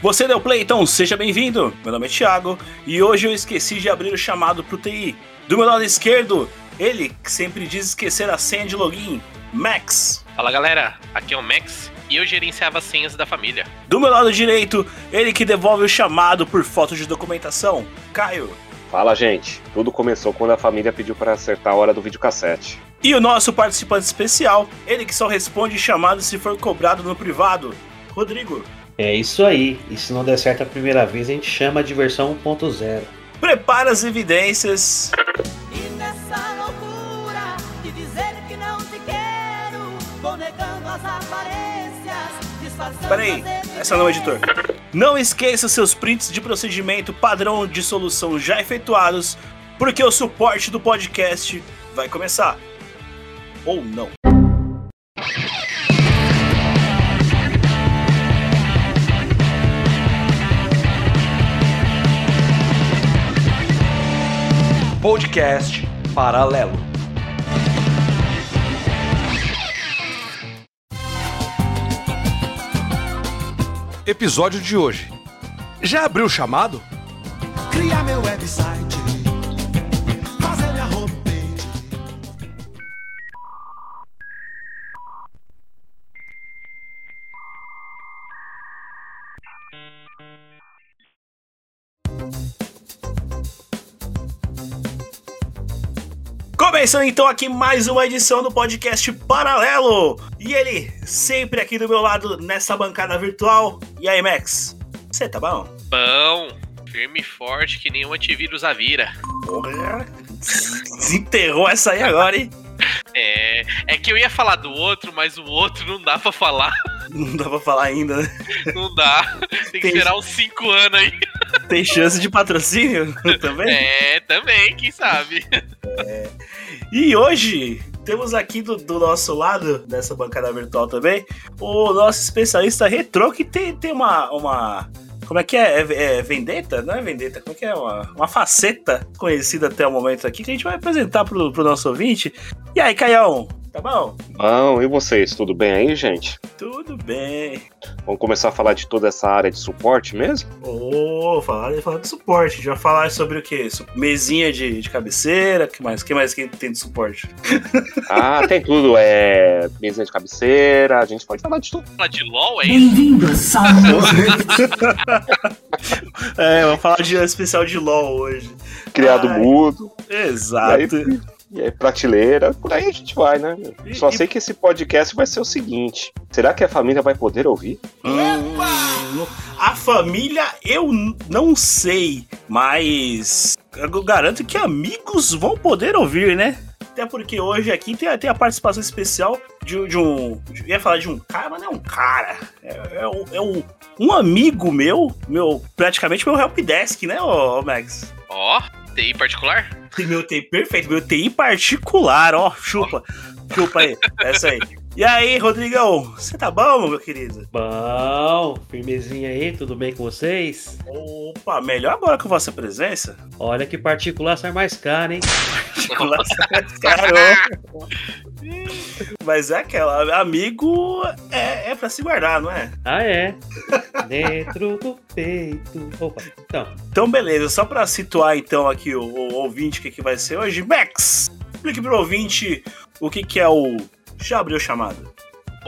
Você deu play, então seja bem-vindo. Meu nome é Thiago e hoje eu esqueci de abrir o chamado pro TI. Do meu lado esquerdo, ele que sempre diz esquecer a senha de login, Max. Fala galera, aqui é o Max e eu gerenciava as senhas da família. Do meu lado direito, ele que devolve o chamado por foto de documentação, Caio. Fala gente, tudo começou quando a família pediu para acertar a hora do videocassete. E o nosso participante especial, ele que só responde chamado se for cobrado no privado, Rodrigo. É isso aí. E se não der certo a primeira vez, a gente chama de versão 1.0. Prepara as evidências. E nessa loucura de dizer que não te quero, vou negando as aparências, disfarçando Peraí, essa não é editor. Não esqueça seus prints de procedimento padrão de solução já efetuados, porque o suporte do podcast vai começar. Ou não. Podcast Paralelo. Episódio de hoje. Já abriu o chamado? Criar meu website, Começando então aqui mais uma edição do podcast Paralelo. E ele, sempre aqui do meu lado nessa bancada virtual. E aí, Max? Você tá bom? Bom, firme e forte que nenhum antivírus a vira. Porra, desenterrou essa aí agora, hein? É, é que eu ia falar do outro, mas o outro não dá pra falar. Não dá pra falar ainda, né? Não dá. Tem que Tem- esperar uns 5 anos aí. Tem chance de patrocínio também? É, também, quem sabe. E hoje temos aqui do, do nosso lado, dessa bancada virtual também, o nosso especialista retrô que tem, tem uma, uma. Como é que é? é? é Vendetta? Não é Vendetta, como é que é? Uma, uma faceta conhecida até o momento aqui que a gente vai apresentar pro, pro nosso ouvinte. E aí, Caião? Tá bom? Bom, e vocês, tudo bem aí, gente? Tudo bem. Vamos começar a falar de toda essa área de suporte mesmo? Ô, falar, falar de suporte. A gente vai falar sobre o quê? Mesinha de, de cabeceira, que mais? que mais que tem de suporte? Ah, tem tudo, é mesinha de cabeceira, a gente pode falar de tudo. Falar de LOL, é isso? Bem-vindo a sala. É, vamos falar de um especial de LOL hoje. Criado Ai. mudo, Exato. E aí prateleira, por aí a gente vai, né? E- Só e- sei que esse podcast vai ser o seguinte: será que a família vai poder ouvir? Hum, a família eu não sei, mas eu garanto que amigos vão poder ouvir, né? Até porque hoje aqui tem, a- tem a participação especial de, de um. de- ia falar de um cara, mas não é um cara. É, é um, é um, um amigo meu, meu, praticamente meu helpdesk, né, ô, ô Max? Ó, TI particular? Tem meu TI perfeito, meu TI particular, ó, chupa. Chupa aí, essa aí. E aí, Rodrigão, você tá bom, meu querido? Bom, firmezinha aí, tudo bem com vocês? Opa, melhor agora com vossa presença. Olha que particular sai mais caro, hein? Caramba. Mas é aquela, amigo é, é pra se guardar, não é? Ah, é. Dentro do peito. Opa, então. Então, beleza, só pra situar então aqui o, o ouvinte, que, que vai ser hoje, Max, explique pro ouvinte o que, que é o. Já abriu o chamado.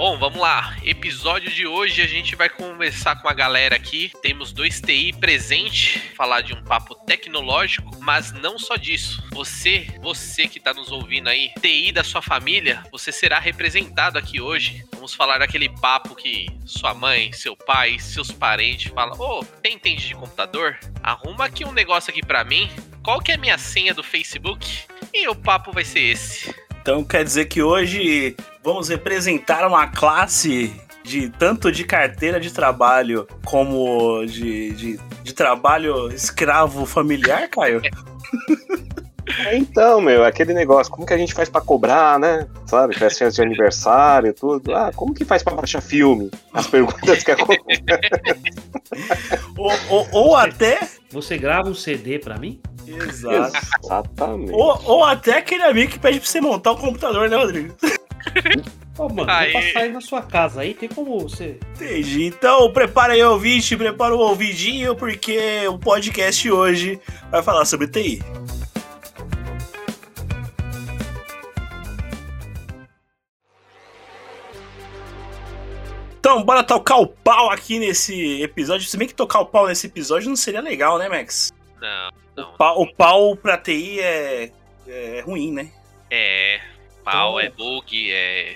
Bom, vamos lá. Episódio de hoje a gente vai conversar com a galera aqui. Temos dois TI presente, falar de um papo tecnológico, mas não só disso. Você, você que tá nos ouvindo aí, TI da sua família, você será representado aqui hoje. Vamos falar daquele papo que sua mãe, seu pai, seus parentes falam: "Ô, tem entende de computador? Arruma aqui um negócio aqui pra mim. Qual que é a minha senha do Facebook?" E o papo vai ser esse. Então quer dizer que hoje vamos representar uma classe de tanto de carteira de trabalho como de, de, de trabalho escravo familiar, Caio? É, então, meu, aquele negócio, como que a gente faz pra cobrar, né? Sabe, festinhas de aniversário, tudo. Ah, como que faz pra baixar filme? As perguntas que acontecem. ou, ou, ou até. Você grava um CD pra mim? Exato. Exatamente. Ou, ou até aquele amigo que pede pra você montar o computador, né, Rodrigo? Ô, mano, Aí. vou passar aí na sua casa aí, tem como você. Entendi. Então, prepara aí, ouvinte, prepara o ouvidinho, porque o podcast hoje vai falar sobre TI. Então, bora tocar o pau aqui nesse episódio. Se bem que tocar o pau nesse episódio não seria legal, né, Max? Não, não. O pau, o pau pra TI é, é ruim, né? É. Pau, é bug, é.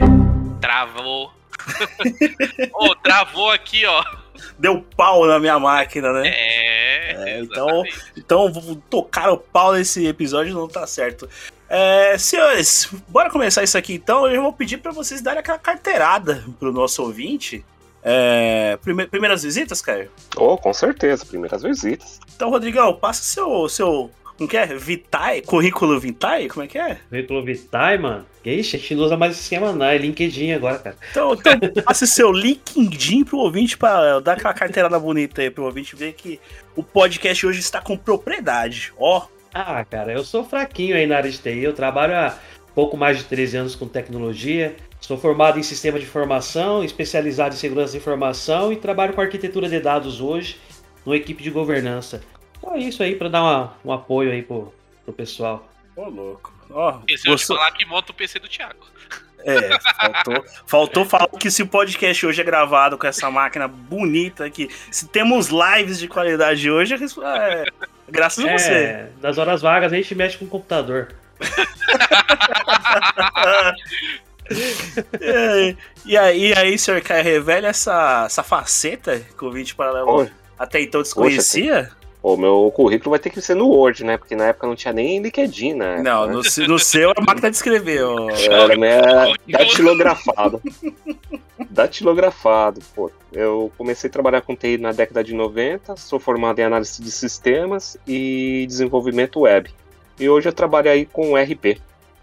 Travou. Ô, travou aqui, ó. Deu pau na minha máquina, né? É. É, então-. Então, vou tocar o pau nesse episódio não tá certo. É, senhores, bora começar isso aqui então. Eu vou pedir pra vocês darem aquela carteirada pro nosso ouvinte. É, prime- primeiras visitas, Caio? Oh, com certeza, primeiras visitas. Então, Rodrigão, passa seu. seu como que é? Vitae? Currículo Vitae? Como é que é? Veículo Vitae, mano. Ixi, a gente não usa mais esquema, não. É LinkedIn agora, cara. Então, então passe seu LinkedIn pro ouvinte pra dar aquela carteirada bonita aí pro ouvinte ver que o podcast hoje está com propriedade. Ó, Ah, cara, eu sou fraquinho aí na área de TI. Eu trabalho há pouco mais de 13 anos com tecnologia. Sou formado em sistema de informação, especializado em segurança da informação e trabalho com arquitetura de dados hoje, numa equipe de governança. Só isso aí para dar uma- um apoio aí pro, pro pessoal. ô louco. Ó, gostou- falar que monta o PC do Thiago. É, faltou, faltou falar que se o podcast hoje é gravado com essa máquina bonita aqui, se temos lives de qualidade hoje, é, graças a você. É, nas horas vagas a gente mexe com o computador. É, e aí, e aí, senhor Caio, revela essa, essa faceta que o ouvinte paralelo Oi. até então desconhecia? O meu currículo vai ter que ser no Word, né? Porque na época não tinha nem LinkedIn, né? Não, no, no seu é máquina de escrever. ó. Era minha datilografado. datilografado, pô. Eu comecei a trabalhar com TI na década de 90, sou formado em análise de sistemas e desenvolvimento web. E hoje eu trabalho aí com RP.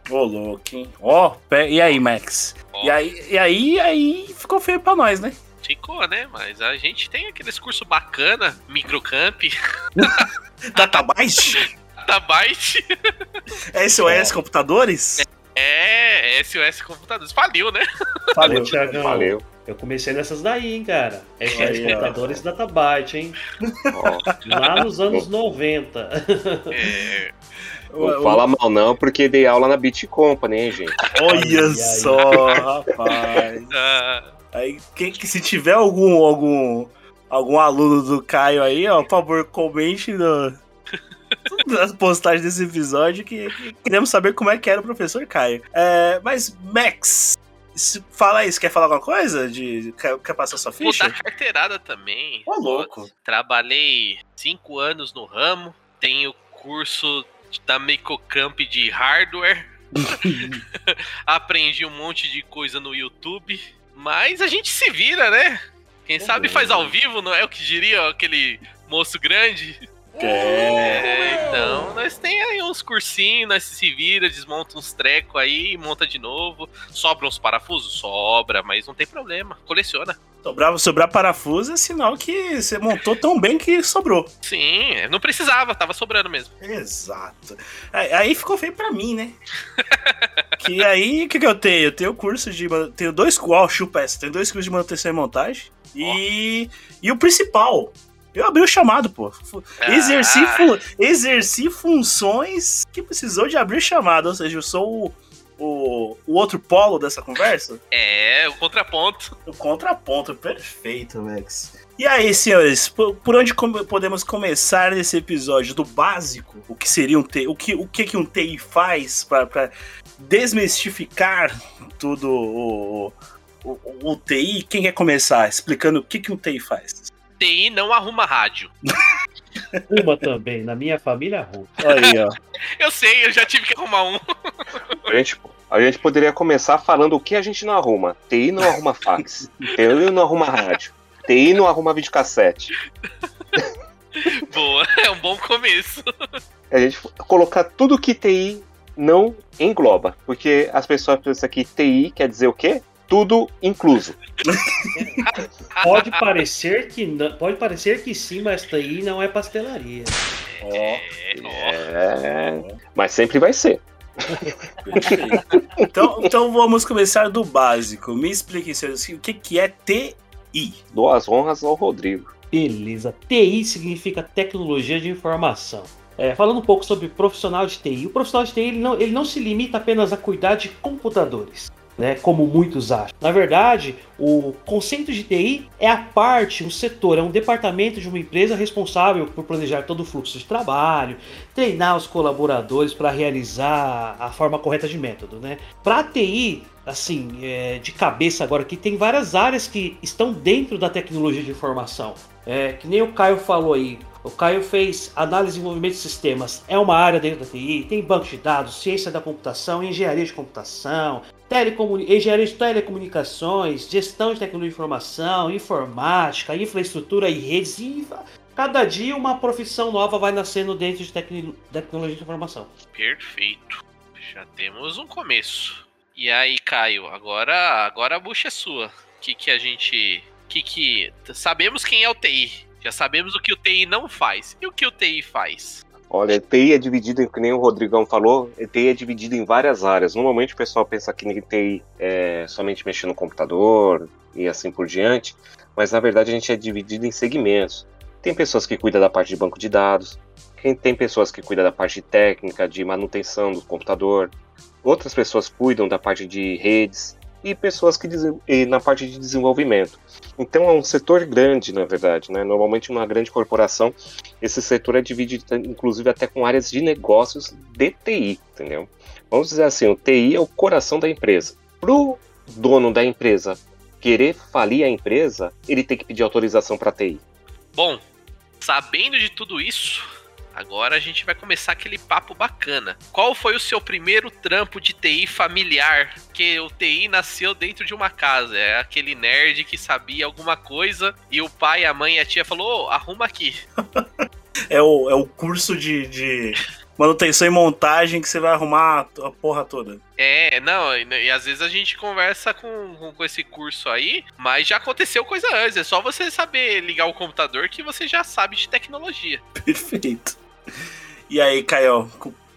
Ô, louco, hein? Ó, pe- e aí, Max? Ó. E aí, e aí, aí ficou feio pra nós, né? Ficou, né? Mas a gente tem aqueles cursos bacana, microcamp, Databyte? Tabyte, SOS Computadores? é SOS Computadores. Faliu, né? Valeu. Ô, Thiagão, Valeu. Eu comecei nessas daí, hein, cara. Aí, ó. computadores e Databyte, hein? Lá nos anos 90. É, não fala mal não, porque dei aula na Beat Company, hein, gente? Olha só, rapaz. ah, Aí, quem, que se tiver algum, algum, algum aluno do Caio aí, ó, por favor, comente no, nas postagens desse episódio que, que queremos saber como é que era o professor Caio. É, mas, Max, fala você quer falar alguma coisa? De, quer, quer passar sua vou ficha? dar carteirada também. Ô, louco. Trabalhei cinco anos no ramo, tenho curso da Microcamp de hardware. Aprendi um monte de coisa no YouTube, mas a gente se vira, né? Quem sabe faz ao vivo, não é o que diria aquele moço grande? É. É, então, nós tem aí uns cursinhos, nós se vira, desmonta uns trecos aí, monta de novo. Sobra uns parafusos? Sobra, mas não tem problema. Coleciona. Sobrar, sobrar parafuso é sinal que você montou tão bem que sobrou. Sim, não precisava, tava sobrando mesmo. Exato. Aí, ficou feio pra mim, né? que aí, o que, que eu tenho? Eu tenho curso de. Tenho dois. Ó, chupa essa. Tenho dois cursos de manutenção e montagem. E. E o principal. Eu abri o chamado, pô. Ah. Exerci, fu- exerci funções que precisou de abrir chamado. Ou seja, eu sou o, o, o outro polo dessa conversa. É, o contraponto. O contraponto, perfeito, Max. E aí, senhores, por, por onde come- podemos começar nesse episódio do básico? O que seria um TI? O que, o que, que um TI faz para desmistificar tudo o, o, o, o TI? Quem quer começar explicando o que, que um TI faz? TI não arruma rádio. Uma também, na minha família arruma. Aí, ó. Eu sei, eu já tive que arrumar um. A gente, a gente poderia começar falando o que a gente não arruma. TI não arruma fax. TI não arruma rádio. TI não arruma videocassete. Boa, é um bom começo. A gente colocar tudo que TI não engloba. Porque as pessoas pensam que TI quer dizer o quê? Tudo incluso. Pode parecer que não, pode parecer que sim, mas TI não é pastelaria. Ó, É. É, mas sempre vai ser. Perfeito. Então, então vamos começar do básico. Me explique, senhor, assim, o que, que é TI? Dou as honras ao Rodrigo. Beleza. TI significa tecnologia de informação. É, falando um pouco sobre profissional de TI. O profissional de TI ele não, ele não se limita apenas a cuidar de computadores. Né, como muitos acham. Na verdade, o conceito de TI é a parte, um setor, é um departamento de uma empresa responsável por planejar todo o fluxo de trabalho, treinar os colaboradores para realizar a forma correta de método. Né? Para TI, assim, é, de cabeça agora aqui, tem várias áreas que estão dentro da tecnologia de informação. É, que nem o Caio falou aí, o Caio fez análise e desenvolvimento de sistemas. É uma área dentro da TI, tem banco de dados, ciência da computação, engenharia de computação, engenharia de telecomunicações, gestão de tecnologia de informação, informática, infraestrutura e redes. E cada dia uma profissão nova vai nascendo dentro de tecno tecnologia de informação. Perfeito. Já temos um começo. E aí, Caio, agora, agora a bucha é sua. O que, que a gente. Que que. Sabemos quem é o TI. Já sabemos o que o TI não faz. E o que o TI faz? Olha, TI é dividido, que nem o Rodrigão falou, TI é dividido em várias áreas. Normalmente o pessoal pensa que TI é somente mexer no computador e assim por diante, mas na verdade a gente é dividido em segmentos. Tem pessoas que cuidam da parte de banco de dados, tem pessoas que cuidam da parte técnica, de manutenção do computador, outras pessoas cuidam da parte de redes e pessoas que e na parte de desenvolvimento. Então é um setor grande, na verdade, né? Normalmente uma grande corporação, esse setor é dividido inclusive até com áreas de negócios de TI, entendeu? Vamos dizer assim, o TI é o coração da empresa. Pro dono da empresa querer falir a empresa, ele tem que pedir autorização para TI. Bom, sabendo de tudo isso, Agora a gente vai começar aquele papo bacana. Qual foi o seu primeiro trampo de TI familiar? Que o TI nasceu dentro de uma casa. É aquele nerd que sabia alguma coisa e o pai, a mãe e a tia falou: oh, arruma aqui. é, o, é o curso de, de manutenção e montagem que você vai arrumar a porra toda. É, não, e, e, às vezes a gente conversa com, com, com, esse curso aí, mas já aconteceu coisa antes. É só você saber ligar o computador que você já sabe de tecnologia. Perfeito. E aí, Caio,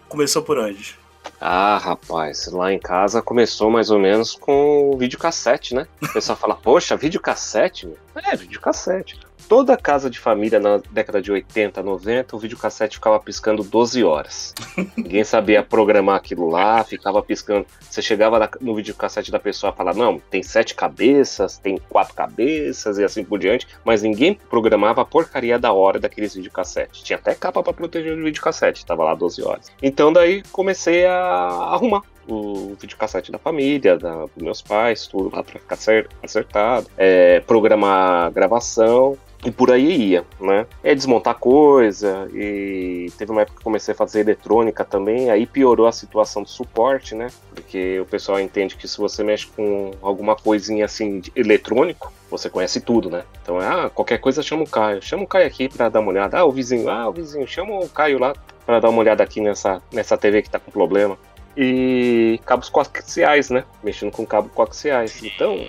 começou por onde? Ah, rapaz, lá em casa começou mais ou menos com o videocassete, né? O pessoal fala, poxa, videocassete? É, videocassete toda casa de família na década de 80, 90, o videocassete ficava piscando 12 horas. Ninguém sabia programar aquilo lá, ficava piscando. Você chegava no videocassete da pessoa e falava, não, tem sete cabeças, tem quatro cabeças e assim por diante, mas ninguém programava a porcaria da hora daqueles videocassetes. Tinha até capa para proteger o videocassete, tava lá 12 horas. Então daí comecei a arrumar o videocassete da família, da, dos meus pais, tudo lá para ficar acertado, é, programar gravação e por aí ia, né? É desmontar coisa, e teve uma época que comecei a fazer eletrônica também, aí piorou a situação do suporte, né? Porque o pessoal entende que se você mexe com alguma coisinha assim eletrônico, você conhece tudo, né? Então, ah, qualquer coisa chama o Caio. Chama o Caio aqui para dar uma olhada. Ah, o vizinho, ah, o vizinho, chama o Caio lá para dar uma olhada aqui nessa, nessa TV que tá com problema. E cabos coaxiais, né? Mexendo com cabos coaxiais. Então,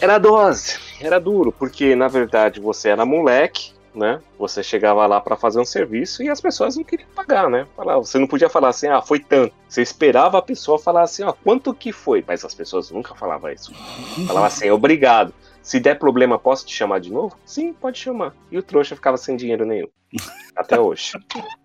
era dose, era duro, porque na verdade você era moleque, né? Você chegava lá para fazer um serviço e as pessoas não queriam pagar, né? Você não podia falar assim, ah, foi tanto. Você esperava a pessoa falar assim, ó, quanto que foi? Mas as pessoas nunca falavam isso. Falava assim, obrigado. Se der problema, posso te chamar de novo? Sim, pode chamar. E o trouxa ficava sem dinheiro nenhum. Até hoje.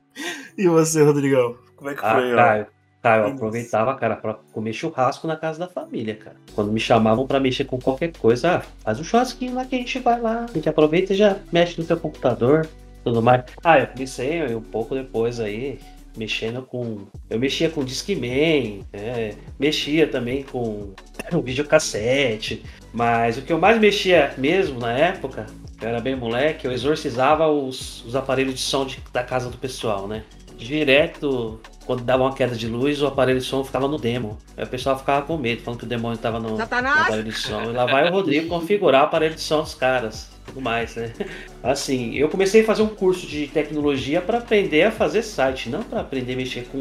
e você, Rodrigão? Como é que ah, foi? Cara, Cara, eu aproveitava, cara, pra comer churrasco na casa da família, cara. Quando me chamavam para mexer com qualquer coisa, ah, faz um churrasquinho lá que a gente vai lá. A gente aproveita e já mexe no teu computador, tudo mais. Ah, eu comecei um pouco depois aí, mexendo com. Eu mexia com Discman, é, mexia também com um videocassete. Mas o que eu mais mexia mesmo na época, eu era bem moleque, eu exorcizava os, os aparelhos de som de, da casa do pessoal, né? Direto quando dava uma queda de luz, o aparelho de som ficava no demo. Aí o pessoal ficava com medo, falando que o demônio estava no, no, aparelho de som. E lá vai o Rodrigo configurar o aparelho de som dos caras. Tudo mais, né? Assim, eu comecei a fazer um curso de tecnologia para aprender a fazer site, não para aprender a mexer com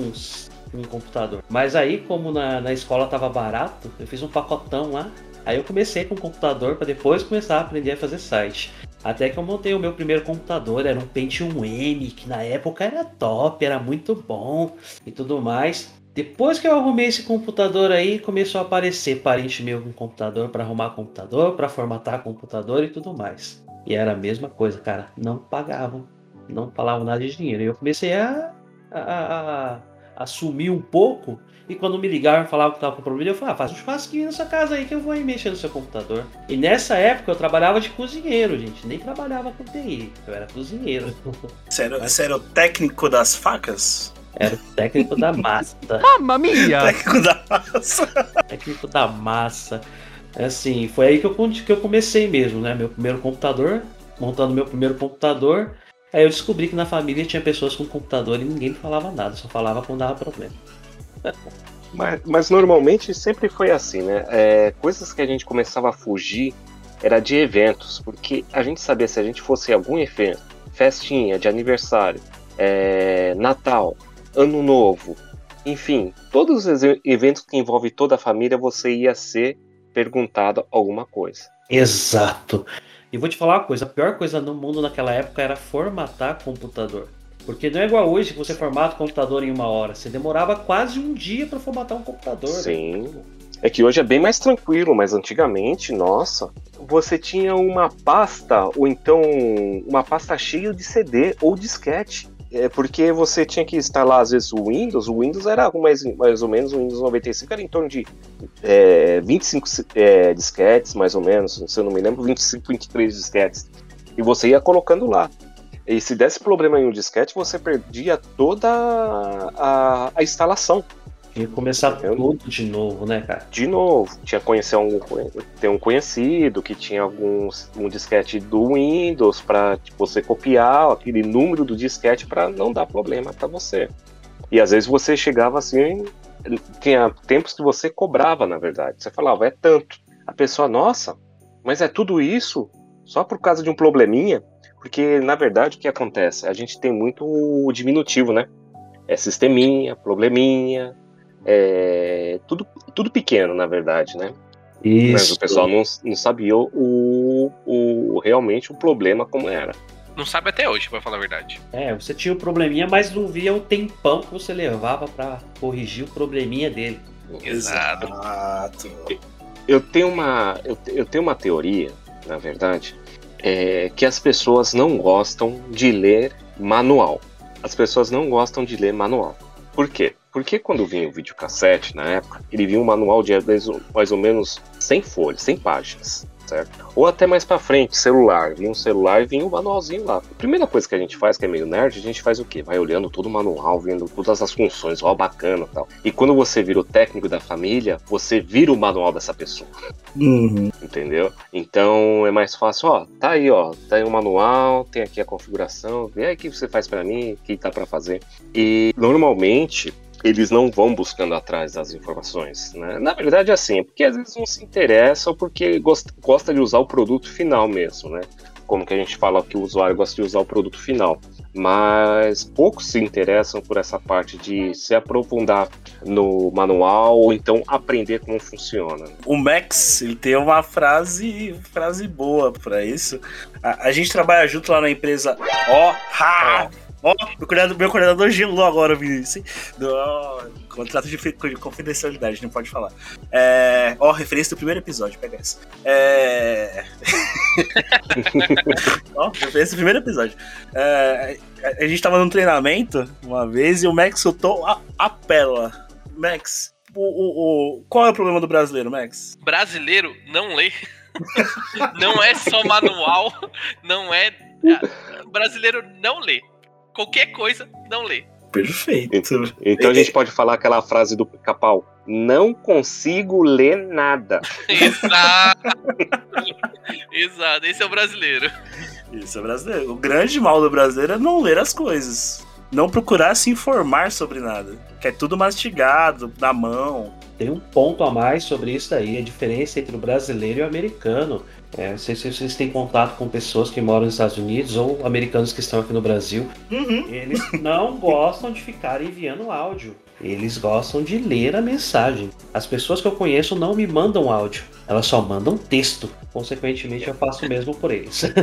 um computador. Mas aí, como na, na escola tava barato, eu fiz um pacotão lá. Aí eu comecei com o computador para depois começar a aprender a fazer site. Até que eu montei o meu primeiro computador, era um Pentium M, que na época era top, era muito bom e tudo mais. Depois que eu arrumei esse computador aí, começou a aparecer parente meu com computador para arrumar computador, para formatar computador e tudo mais. E era a mesma coisa, cara. Não pagavam, não falavam nada de dinheiro. E eu comecei a, a, a, a sumir um pouco. E quando me ligaram e falavam que tava com problema, eu falava, ah, faz um churrasquinho nessa casa aí que eu vou aí mexer no seu computador. E nessa época eu trabalhava de cozinheiro, gente. Nem trabalhava com TI. Eu era cozinheiro. Você era, você era o técnico das facas? Era o técnico da massa. Mamma mia! Técnico da massa. técnico da massa. Assim, foi aí que eu, que eu comecei mesmo, né? Meu primeiro computador, montando meu primeiro computador. Aí eu descobri que na família tinha pessoas com computador e ninguém me falava nada, só falava quando dava problema. Mas, mas normalmente sempre foi assim, né? É, coisas que a gente começava a fugir era de eventos, porque a gente sabia se a gente fosse algum evento, festinha de aniversário, é, Natal, Ano Novo, enfim, todos os eventos que envolvem toda a família, você ia ser perguntado alguma coisa. Exato. E vou te falar uma coisa, a pior coisa no mundo naquela época era formatar computador. Porque não é igual hoje que você formata o computador em uma hora. Você demorava quase um dia para formatar um computador. né? Sim. É que hoje é bem mais tranquilo, mas antigamente, nossa, você tinha uma pasta, ou então uma pasta cheia de CD ou disquete. É porque você tinha que instalar, às vezes, o Windows. O Windows era mais, mais ou menos, o Windows 95 era em torno de é, 25 é, disquetes, mais ou menos, se eu não me lembro, 25, 23 disquetes. E você ia colocando lá. E se desse problema em um disquete, você perdia toda a, a instalação. Tinha que começar Eu- tudo de novo, né, cara? de novo. Tinha conhecer um, ter um conhecido que tinha alguns um disquete do Windows para você copiar aquele número do disquete para não dar problema para você. E às vezes você chegava assim, tinha tempos que você cobrava, na verdade. Você falava, é tanto. A pessoa, nossa, mas é tudo isso só por causa de um probleminha? Porque na verdade o que acontece? A gente tem muito o diminutivo, né? É sisteminha, probleminha, é tudo, tudo pequeno, na verdade, né? Mas Isso. o pessoal não, não sabia o, o realmente o problema como era. Não sabe até hoje, pra falar a verdade. É, você tinha o probleminha, mas não via o tempão que você levava pra corrigir o probleminha dele. Exato. Exato. Eu tenho uma, eu, eu tenho uma teoria, na verdade, é que as pessoas não gostam de ler manual. As pessoas não gostam de ler manual. Por quê? Porque quando vinha o videocassete, na época, ele vinha um manual de mais ou- menos 100 folhas, 100 páginas, certo? Ou até mais pra frente, celular. Vinha um celular e vinha um manualzinho lá. A primeira coisa que a gente faz, que é meio nerd, a gente faz o quê? Vai olhando todo o manual, vendo todas as funções, ó, bacana e tal. E quando você vira o técnico da família, você vira o manual dessa pessoa Uhum. entendeu? Então é mais fácil, ó, tá aí, ó, tá aí o manual, tem aqui a configuração, vê aí o que você faz pra mim, o que dá pra fazer. E normalmente eles não vão buscando atrás das informações, né? Na verdade é assim, porque às vezes não se interessa ou porque gosta, gosta de usar o produto final mesmo, né? Como que a gente fala que o usuário gosta de usar o produto final. Mas poucos se interessam por essa parte de se aprofundar no manual ou então aprender como funciona. O Max, ele tem uma frase, frase boa pra isso. A, a gente trabalha junto lá na empresa. Ó, ha! Ó, meu coordenador, meu coordenador gelou agora, Vinícius. Do, contrato de, de confidencialidade, não pode falar. É, ó, referência do primeiro episódio, pega essa. É. ó, referência do primeiro episódio. É, a, a gente tava num treinamento uma vez e o Max soltou a, a pérola. Max, o, o, o- qual é o problema do brasileiro, Max? Brasileiro não lê. não é só manual, não é. ah, Brasileiro não lê. Qualquer coisa, não lê. Perfeito. Então a gente pode falar aquela frase do pica-pau: Não consigo ler nada. Exato. Exato, esse é o brasileiro. Isso é brasileiro. O grande mal do brasileiro é não ler as coisas. Não procurar se informar sobre nada. Que é tudo mastigado, na mão. Tem um ponto a mais sobre isso daí, a diferença entre o brasileiro e o americano. É, não sei se vocês têm contato com pessoas que moram nos Estados Unidos ou americanos que estão aqui no Brasil. Uhum. Eles não gostam de ficar enviando áudio. Eles gostam de ler a mensagem. As pessoas que eu conheço não me mandam áudio, elas só mandam texto. consequentemente eu faço o mesmo por eles.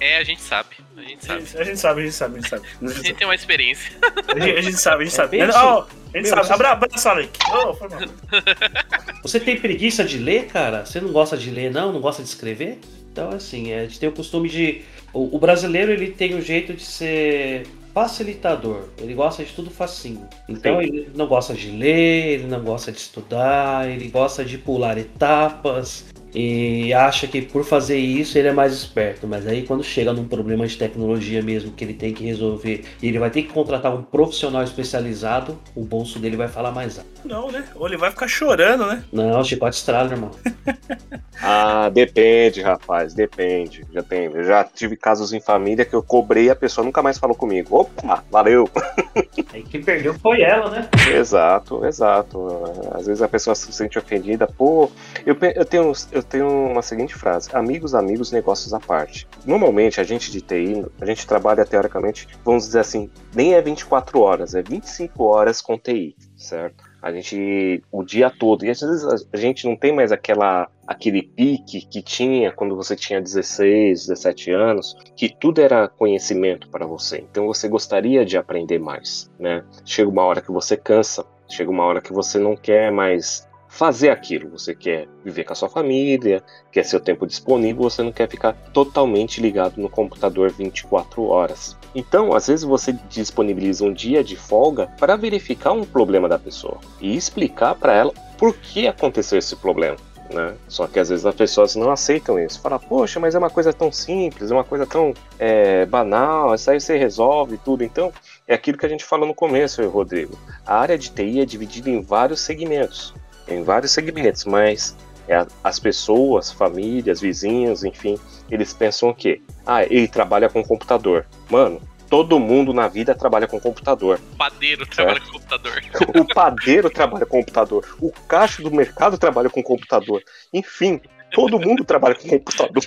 É, a gente sabe. A gente sabe. a gente sabe, a gente sabe, a gente sabe. A A gente tem uma experiência. A gente, a gente sabe, a gente É sabe. bem Não, ó, a gente Meu, sabe. Abra, abraço, Sonic. Oh, foi mal. Você tem preguiça de ler, cara? Você não gosta de ler, não? Não gosta de escrever? Então, assim, a gente tem o costume de. O, o brasileiro ele tem o jeito de ser facilitador. Ele gosta de tudo facinho. Então, Sim. ele não gosta de ler, ele não gosta de estudar, ele gosta de pular etapas. E acha que por fazer isso ele é mais esperto, mas aí quando chega num problema de tecnologia mesmo que ele tem que resolver e ele vai ter que contratar um profissional especializado, o bolso dele vai falar mais alto. Não, né? Ou ele vai ficar chorando, né? Não, chicote estrala, irmão. Ah, depende, rapaz, depende. Já tem, eu já tive casos em família que eu cobrei e a pessoa nunca mais falou comigo. Opa, valeu. Aí quem perdeu foi ela, né? exato, exato. Às vezes a pessoa se sente ofendida. Pô, eu, eu, tenho, eu tenho uma seguinte frase: amigos, amigos, negócios à parte. Normalmente a gente de TI, a gente trabalha teoricamente, vamos dizer assim, nem é 24 horas, é 25 horas com TI, certo? A gente, o dia todo, e às vezes a gente não tem mais aquela, aquele pique que tinha quando você tinha 16, 17 anos, que tudo era conhecimento para você. Então você gostaria de aprender mais, né? Chega uma hora que você cansa, chega uma hora que você não quer mais fazer aquilo, você quer viver com a sua família, quer seu tempo disponível, você não quer ficar totalmente ligado no computador 24 horas. Então, às vezes você disponibiliza um dia de folga para verificar um problema da pessoa e explicar para ela por que aconteceu esse problema. Né? Só que às vezes as pessoas não aceitam isso. Fala, poxa, mas é uma coisa tão simples, é uma coisa tão é, banal, isso aí você resolve tudo. Então, é aquilo que a gente falou no começo, Rodrigo. A área de TI é dividida em vários segmentos. Em vários segmentos, mas é, as pessoas, famílias, vizinhos, enfim, eles pensam o quê? Ah, ele trabalha com computador. Mano, todo mundo na vida trabalha com computador. O padeiro trabalha com computador. O padeiro trabalha com computador. O caixa do mercado trabalha com computador. Enfim, todo mundo trabalha com computador.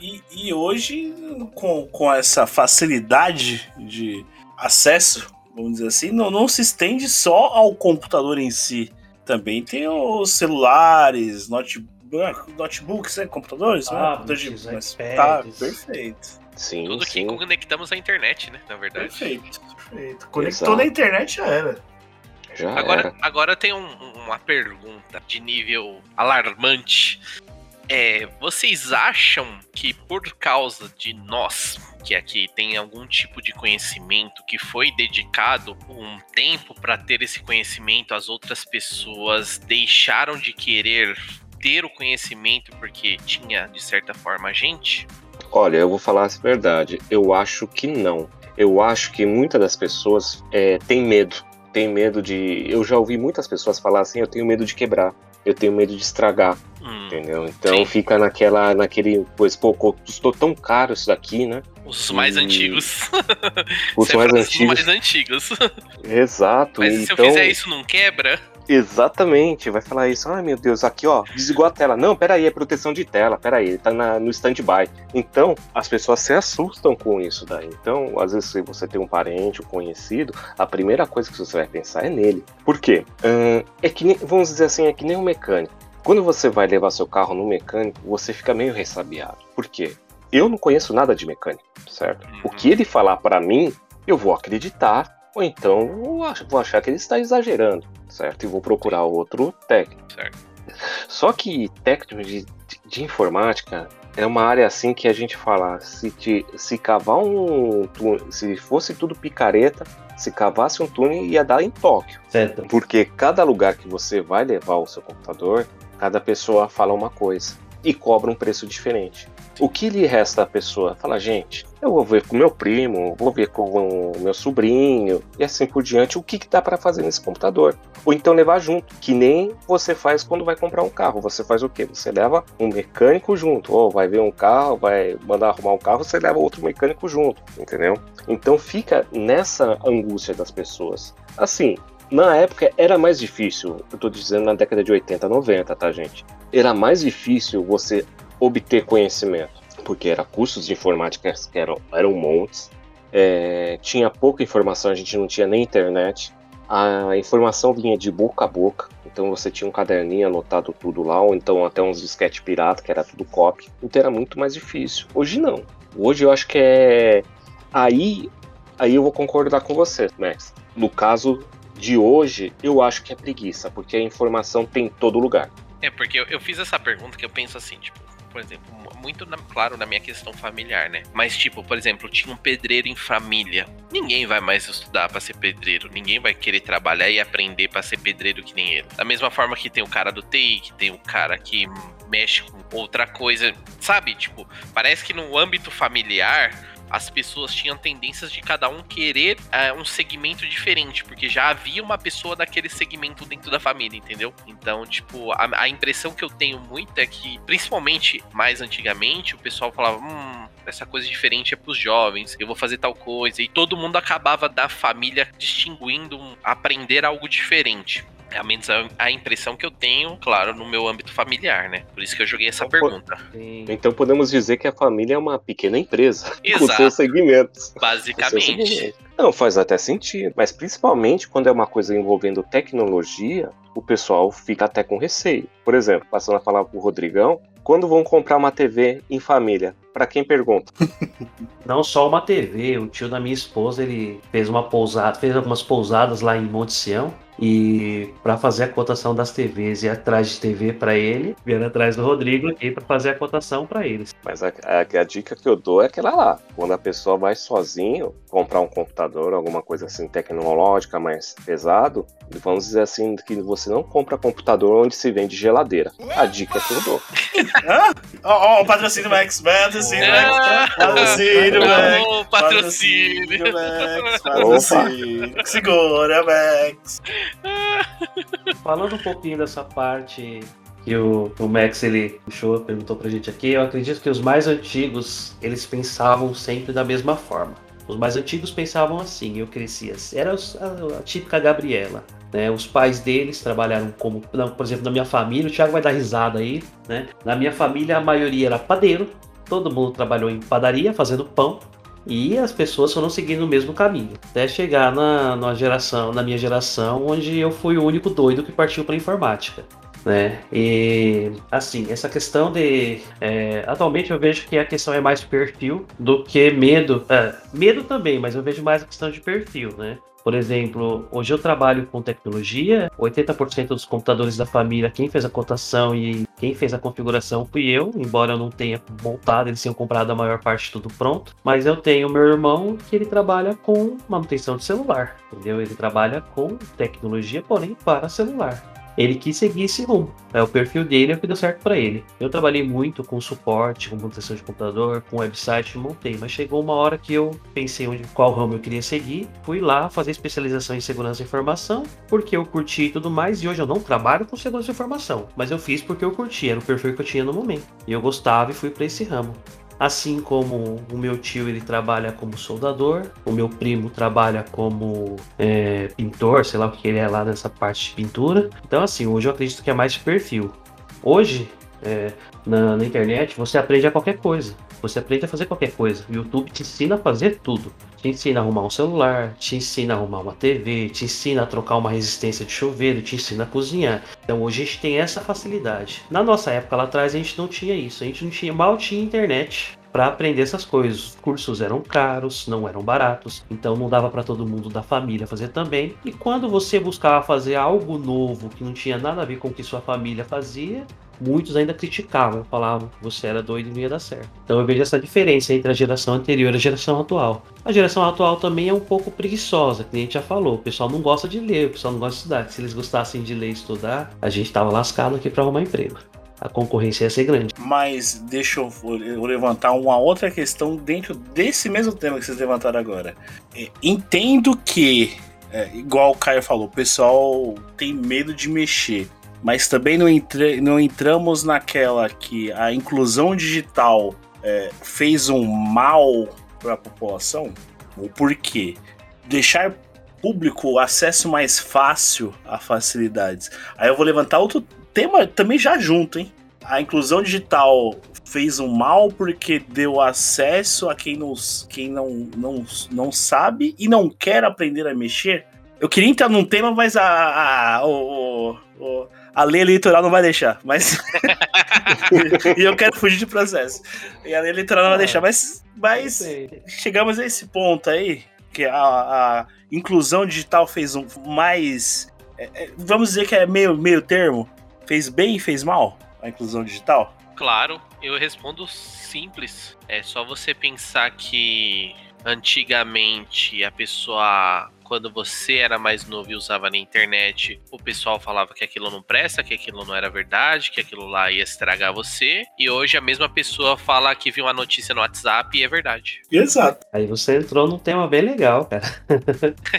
E, e hoje, com, com essa facilidade de acesso, vamos dizer assim, não, não se estende só ao computador em si. Também tem os celulares, notebook, notebooks, né? Computadores, né? Tablets, Computador de- mas-. Tá, perfeito. Sim, Tudo que sim. conectamos à internet, né? Na verdade. Perfeito, perfeito. Conectou Exato. na internet já era. Já Agora, era. agora tem um- uma pergunta de nível alarmante. É, vocês acham que por causa de nós, que aqui tem algum tipo de conhecimento que foi dedicado um tempo para ter esse conhecimento, as outras pessoas deixaram de querer ter o conhecimento porque tinha de certa forma a gente? Olha, eu vou falar a verdade. Eu acho que não. Eu acho que muitas das pessoas é, têm medo. Tem medo de. Eu já ouvi muitas pessoas falar assim: eu tenho medo de quebrar. Eu tenho medo de estragar, Hum, entendeu? Então Sim. fica naquela, naquele, pois, pô, custou tão caro isso daqui, né? os mais Hum, antigos. Os mais fala, "Os antigos. mais antigos. Exato. Mas então, se eu fizer isso, não quebra? Exatamente, vai falar isso. Ai meu Deus, aqui ó, desligou a tela. Não, peraí, é proteção de tela, peraí, ele tá na, no stand-by. Então, as pessoas se assustam com isso daí. Então, às vezes, se você tem um parente, um conhecido, a primeira coisa que você vai pensar é nele. Por quê? Ahn, é que nem, vamos dizer assim, é que nem um mecânico. Quando você vai levar seu carro no mecânico, você fica meio ressabiado. Por quê? Eu não conheço nada de mecânico, certo? O que ele falar para mim, eu vou acreditar, ou então vou achar que ele está exagerando, certo? E vou procurar outro técnico. Certo. Só que técnico de, de- informática é uma área assim que a gente fala, se, te- se cavar um túnel, se fosse tudo picareta, se cavasse um túnel ia dar em Tóquio. Certo. Porque cada lugar que você vai levar o seu computador, cada pessoa fala uma coisa e cobra um preço diferente. O que lhe resta à pessoa? Fala, gente, eu vou ver com meu primo, vou ver com o meu sobrinho e assim por diante o que, que dá para fazer nesse computador. Ou então levar junto, que nem você faz quando vai comprar um carro. Você faz o quê? Você leva um mecânico junto. Ou vai ver um carro, vai mandar arrumar um carro, você leva outro mecânico junto, entendeu? Então fica nessa angústia das pessoas. Assim, na época era mais difícil, eu tô dizendo na década de 80, 90, tá, gente? Era mais difícil você obter conhecimento, porque era cursos de informática que eram, eram montes, é, tinha pouca informação, a gente não tinha nem internet, a informação vinha de boca a boca, Então você tinha um caderninho anotado tudo lá, ou então até uns disquete pirata, que era tudo copy. Então era muito mais difícil. Hoje não. Hoje eu acho que é. Aí, aí eu vou concordar com você, Max. No caso de hoje, eu acho que é preguiça, porque a informação tem em todo lugar. É, porque eu, eu fiz essa pergunta que eu penso assim, tipo, por exemplo, muito na- claro na minha questão familiar, né? Mas, tipo, por exemplo, tinha um pedreiro em família. Ninguém vai mais estudar pra ser pedreiro. Ninguém vai querer trabalhar e aprender pra ser pedreiro que nem ele. Da mesma forma que tem o cara do TI, que tem o cara que mexe com outra coisa. Sabe? Tipo, parece que no âmbito familiar. As pessoas tinham tendências de cada um querer eh, um segmento diferente, porque já havia uma pessoa daquele segmento dentro da família, entendeu? Então, tipo, a, a impressão que eu tenho muito é que, principalmente mais antigamente, o pessoal falava: hum, essa coisa diferente é pros jovens, eu vou fazer tal coisa. E todo mundo acabava da família distinguindo aprender algo diferente. É a menos a, a impressão que eu tenho, claro, no meu âmbito familiar, né? Por isso que eu joguei essa Então, pergunta. Então podemos dizer que a família é uma pequena empresa com Exato. seus segmentos. Com seus Basicamente. segmentos. Não, faz até sentido. Mas principalmente quando é uma coisa envolvendo tecnologia, o pessoal fica até com receio. Por exemplo, passando a falar pro Rodrigão, quando vão comprar uma TV em família? Pra quem pergunta? Não só uma TV, o tio da minha esposa, ele fez uma pousada, fez algumas pousadas lá em Monte Sião. E para fazer a cotação das TVs e atrás de TV para ele, vieram atrás do Rodrigo aqui para fazer a cotação para eles. Mas a, a- a dica que eu dou é aquela lá. Quando a pessoa vai sozinho comprar um computador, alguma coisa assim tecnológica mais pesado, vamos dizer assim que você não compra computador onde se vende geladeira. A dica que eu dou. Hã? Ó, ó, o patrocínio Max, patrocínio Max, patrocínio Max. Ô, patrocínio! Max, patrocínio. Segura, Max. Falando um pouquinho dessa parte que o, que o Max ele puxou, perguntou pra gente aqui, eu acredito que os mais antigos, eles pensavam sempre da mesma forma. Os mais antigos pensavam assim, eu cresci assim. Era a, a típica Gabriela. Né? Os pais deles trabalharam como, por exemplo, na minha família, o Thiago vai dar risada aí, né? Na minha família a maioria era padeiro, todo mundo trabalhou em padaria, fazendo pão, e as pessoas foram seguindo o mesmo caminho, até chegar na, na geração, na minha geração, onde eu fui o único doido que partiu para informática. Né? E assim, essa questão de. é, atualmente eu vejo que a questão é mais perfil do que medo. É, medo também, mas eu vejo mais a questão de perfil, né? Por exemplo, hoje eu trabalho com tecnologia, 80% dos computadores da família, quem fez a cotação e quem fez a configuração fui eu, embora eu não tenha montado, eles tenham comprado a maior parte tudo pronto. Mas eu tenho meu irmão que ele trabalha com manutenção de celular, entendeu? Ele trabalha com tecnologia, porém para celular. Ele quis seguir esse rumo. É o perfil dele, é o que deu certo para ele. Eu trabalhei muito com suporte, com manutenção de computador, com website, montei, mas chegou uma hora que eu pensei onde qual ramo eu queria seguir, fui lá fazer especialização em segurança e informação, porque eu curti e tudo mais, e hoje eu não trabalho com segurança e informação, mas eu fiz porque eu curti, era o perfil que eu tinha no momento. E eu gostava e fui para esse ramo. Assim como o meu tio ele trabalha como soldador, o meu primo trabalha como é, pintor, sei lá o que ele é lá nessa parte de pintura. Então assim, hoje eu acredito que é mais perfil. Hoje, é, na, na internet, você aprende a qualquer coisa. Você aprende a fazer qualquer coisa. O YouTube te ensina a fazer tudo. Te ensina a arrumar um celular, te ensina a arrumar uma TV, te ensina a trocar uma resistência de chuveiro, te ensina a cozinhar. Então hoje a gente tem essa facilidade. Na nossa época lá atrás a gente não tinha isso. A gente não tinha, mal tinha internet para aprender essas coisas. Os cursos eram caros, não eram baratos, então não dava para todo mundo da família fazer também. E quando você buscava fazer algo novo que não tinha nada a ver com o que sua família fazia, muitos ainda criticavam, falavam que você era doido e não ia dar certo. Então eu vejo essa diferença entre a geração anterior e a geração atual. A geração atual também é um pouco preguiçosa, que a gente já falou. O pessoal não gosta de ler, o pessoal não gosta de estudar. Se eles gostassem de ler e estudar, a gente tava lascado aqui para arrumar emprego. A concorrência ia ser grande. Mas deixa eu, levantar uma outra questão dentro desse mesmo tema que vocês levantaram agora. É, entendo que, é, igual o Caio falou, o pessoal tem medo de mexer. Mas também não, entra- não entramos naquela que a inclusão digital é, fez um mal para a população. O porquê? Deixar público acesso mais fácil a facilidades. Aí eu vou levantar outro tema também já junto, hein? A inclusão digital fez um mal porque deu acesso a quem não, quem não, não, não sabe e não quer aprender a mexer. Eu queria entrar num tema, mas a, a, o, o- a lei eleitoral não vai deixar. Mas. e eu quero fugir de processo. E a lei eleitoral não vai deixar. Mas, mas chegamos a esse ponto aí, que a, a inclusão digital fez um mais. é, é, vamos dizer que é meio, meio termo. Fez bem e fez mal a inclusão digital? Claro, eu respondo simples. É só você pensar que antigamente a pessoa, quando você era mais novo e usava na internet, o pessoal falava que aquilo não presta, que aquilo não era verdade, que aquilo lá ia estragar você. E hoje a mesma pessoa fala que viu uma notícia no WhatsApp e é verdade. Exato. Aí você entrou num tema bem legal, cara.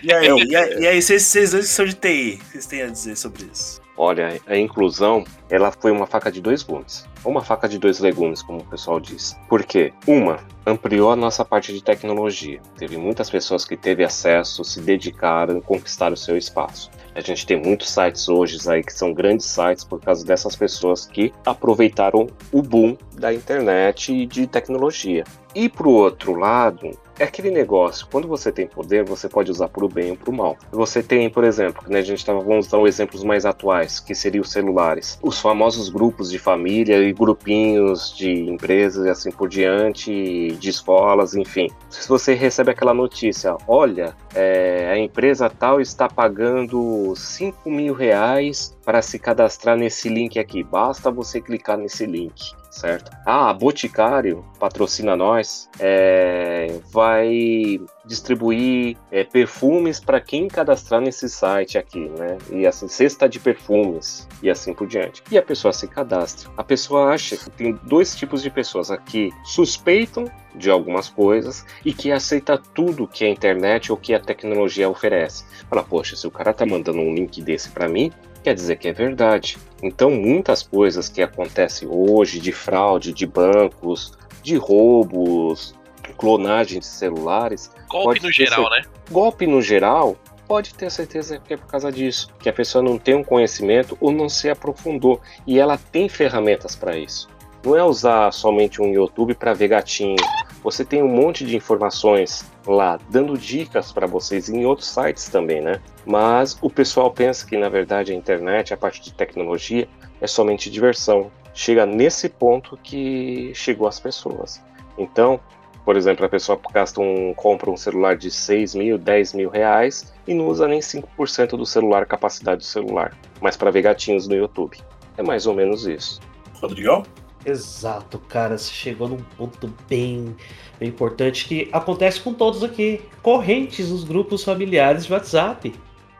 E aí, e aí, e aí vocês, vocês dois que são de TI, o que vocês têm a dizer sobre isso? Olha, a inclusão, ela foi uma faca de dois gumes. Uma faca de dois legumes, como o pessoal diz. Por quê? Uma, ampliou a nossa parte de tecnologia. Teve muitas pessoas que teve acesso, se dedicaram conquistaram o seu espaço. A gente tem muitos sites hoje aí que são grandes sites por causa dessas pessoas que aproveitaram o boom da internet e de tecnologia. E pro outro lado, é aquele negócio, quando você tem poder, você pode usar pro bem ou pro mal. Você tem, por exemplo, né, a gente tava, vamos dar exemplos mais atuais, que seriam os celulares. Os famosos grupos de família e grupinhos de empresas e assim por diante, de escolas, enfim. Se você recebe aquela notícia, olha, é, a empresa tal está pagando 5 mil reais para se cadastrar nesse link aqui. Basta você clicar nesse link certo? Ah, Boticário patrocina nós, é, vai distribuir é, perfumes para quem cadastrar nesse site aqui, né? E assim, cesta de perfumes e assim por diante. E a pessoa se cadastra. A pessoa acha que tem dois tipos de pessoas aqui suspeitam de algumas coisas e que aceita tudo que a internet ou que a tecnologia oferece. Fala, poxa, se o cara tá mandando um link desse para mim, quer dizer que é verdade. Então, muitas coisas que acontecem hoje de fraude de bancos, de roubos, clonagem de celulares, Golpe no geral, cer- né? golpe no geral, pode ter certeza que é por causa disso, que a pessoa não tem um conhecimento ou não se aprofundou e ela tem ferramentas para isso. Não é usar somente um YouTube para ver gatinho. Você tem um monte de informações lá dando dicas para vocês em outros sites também, né? Mas o pessoal pensa que na verdade a internet, a parte de tecnologia é somente diversão. Chega nesse ponto que chegou as pessoas. Então, por exemplo, a pessoa gasta um, compra um celular de 6 mil, 10 mil reais e não usa nem 5% do celular, capacidade do celular, mas para ver gatinhos no YouTube. É mais ou menos isso. Rodrigão? Exato, cara. Você chegou num ponto bem, bem importante que acontece com todos aqui. Correntes nos grupos familiares de WhatsApp.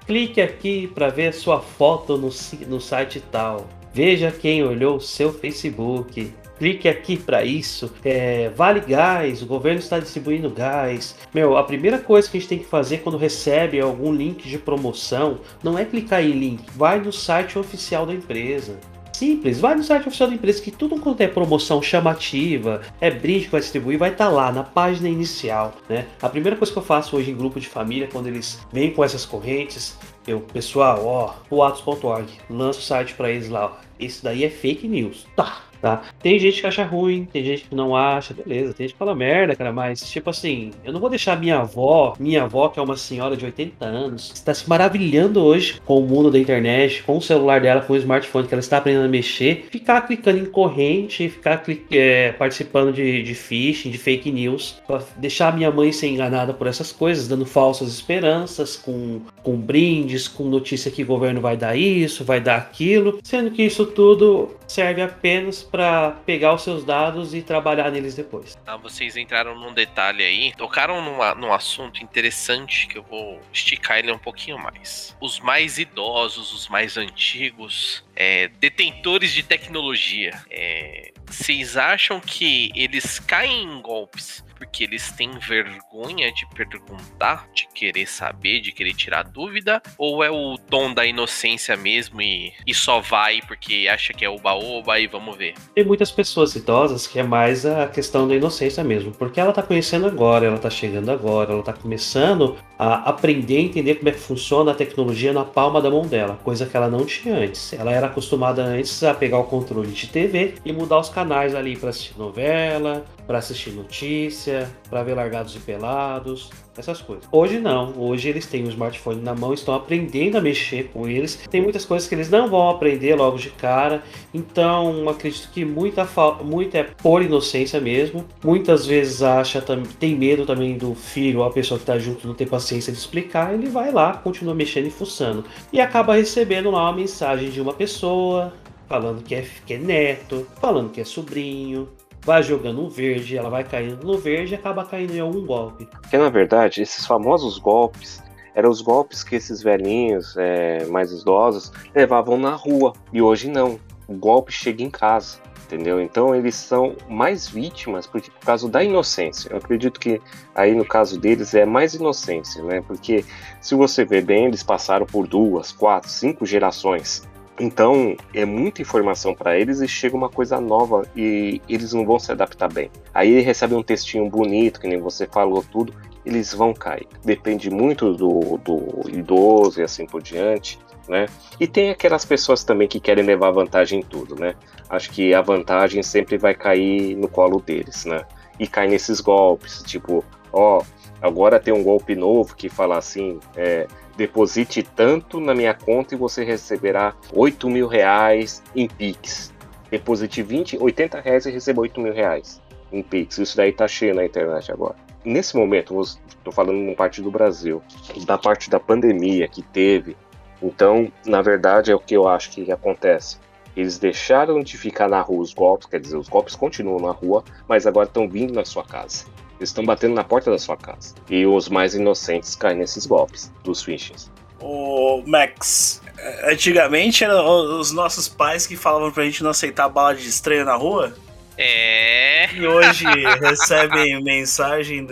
Clique aqui para ver sua foto no, no site tal. Veja quem olhou seu Facebook. Clique aqui para isso. É, vale gás, o governo está distribuindo gás. Meu, a primeira coisa que a gente tem que fazer quando recebe algum link de promoção não é clicar em link, vai no site oficial da empresa. Simples, vai no site oficial da empresa que tudo quanto é promoção chamativa, é brinde que vai distribuir, vai estar lá na página inicial, né? A primeira coisa que eu faço hoje em grupo de família, quando eles vêm com essas correntes, eu, pessoal, ó, boatos.org, lanço o site para eles lá, ó. Isso daí é fake news. Tá, tá? Tem gente que acha ruim, tem gente que não acha, beleza. Tem gente que fala merda, cara, mas tipo assim, eu não vou deixar minha avó, minha avó que é uma senhora de 80 anos, está se maravilhando hoje com o mundo da internet, com o celular dela, com o smartphone que ela está aprendendo a mexer, ficar clicando em corrente, ficar é, participando de, de phishing, de fake news, deixar minha mãe ser enganada por essas coisas, dando falsas esperanças, com, com brindes, com notícia que o governo vai dar isso, vai dar aquilo, sendo que isso tudo serve apenas para pegar os seus dados e trabalhar neles depois. Ah, vocês entraram num detalhe aí, tocaram numa- num assunto interessante que eu vou esticar ele um pouquinho mais. Os mais idosos, os mais antigos, é, detentores de tecnologia, é, vocês acham que eles caem em golpes porque eles têm vergonha de perguntar, de querer saber, de querer tirar dúvida? Ou é o tom da inocência mesmo e, e só vai porque acha que é oba-oba e vamos ver? Tem muitas pessoas idosas que é mais a questão da inocência mesmo, porque ela tá conhecendo agora, ela tá chegando agora, ela tá começando a aprender a entender como é que funciona a tecnologia na palma da mão dela, coisa que ela não tinha antes. Ela era acostumada antes a pegar o controle de TV e mudar os canais ali para assistir novela, para assistir notícia, para ver largados e pelados, essas coisas. Hoje não, hoje eles têm o smartphone na mão, estão aprendendo a mexer com eles. Tem muitas coisas que eles não vão aprender logo de cara, então acredito que muita, muita é por inocência mesmo. Muitas vezes acha, tem medo também do filho ou a pessoa que está junto não ter paciência de explicar, ele vai lá, continua mexendo e fuçando. E acaba recebendo lá uma mensagem de uma pessoa, falando que é, que é neto, falando que é sobrinho, vai jogando um verde, ela vai caindo no verde e acaba caindo em algum golpe. Porque na verdade, esses famosos golpes eram os golpes que esses velhinhos é, mais idosos levavam na rua. E hoje não. O golpe chega em casa. Entendeu? Então eles são mais vítimas porque por causa da inocência. Eu acredito que aí no caso deles é mais inocência, né? Porque se você ver bem, eles passaram por duas, quatro, cinco gerações. Então é muita informação para eles e chega uma coisa nova e eles não vão se adaptar bem. Aí ele recebe um textinho bonito, que nem você falou tudo, eles vão cair. Depende muito do, do idoso e assim por diante, né? E tem aquelas pessoas também que querem levar vantagem em tudo, né? Acho que a vantagem sempre vai cair no colo deles, né? E cai nesses golpes, tipo, ó, agora tem um golpe novo que fala assim, é, deposite tanto na minha conta e você receberá 8 mil reais em Pix. Deposite 20, 80 reais e receba 8 mil reais em Pix. Isso daí tá cheio na internet agora. Nesse momento, estou falando na parte do Brasil, da parte da pandemia que teve. Então, na verdade, é o que eu acho que acontece. Eles deixaram de ficar na rua os golpes, quer dizer, os golpes continuam na rua, mas agora estão vindo na sua casa. Eles estão batendo na porta da sua casa. E os mais inocentes caem nesses golpes dos phishings. Ô, Max, antigamente eram os nossos pais que falavam pra gente não aceitar bala de estranho na rua. É. E hoje recebem mensagem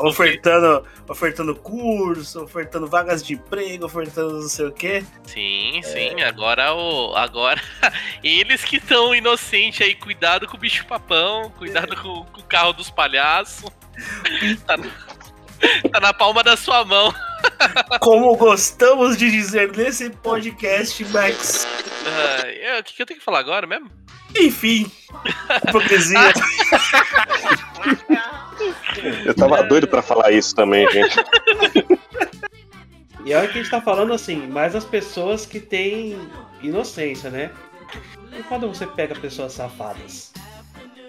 ofertando, ofertando curso, ofertando vagas de emprego, ofertando não sei o quê. Sim, sim. Agora o. Agora. Eles que estão inocentes aí, cuidado com o bicho papão, cuidado com, com o carro dos palhaços. Tá, na- tá na palma da sua mão. Como gostamos de dizer nesse podcast, Max. Eu- O que, que eu tenho que falar agora mesmo? Enfim, hipocrisia. Eu tava doido pra falar isso também, gente. E olha que a gente tá falando assim, mais as pessoas que têm inocência, né? E quando você pega pessoas safadas?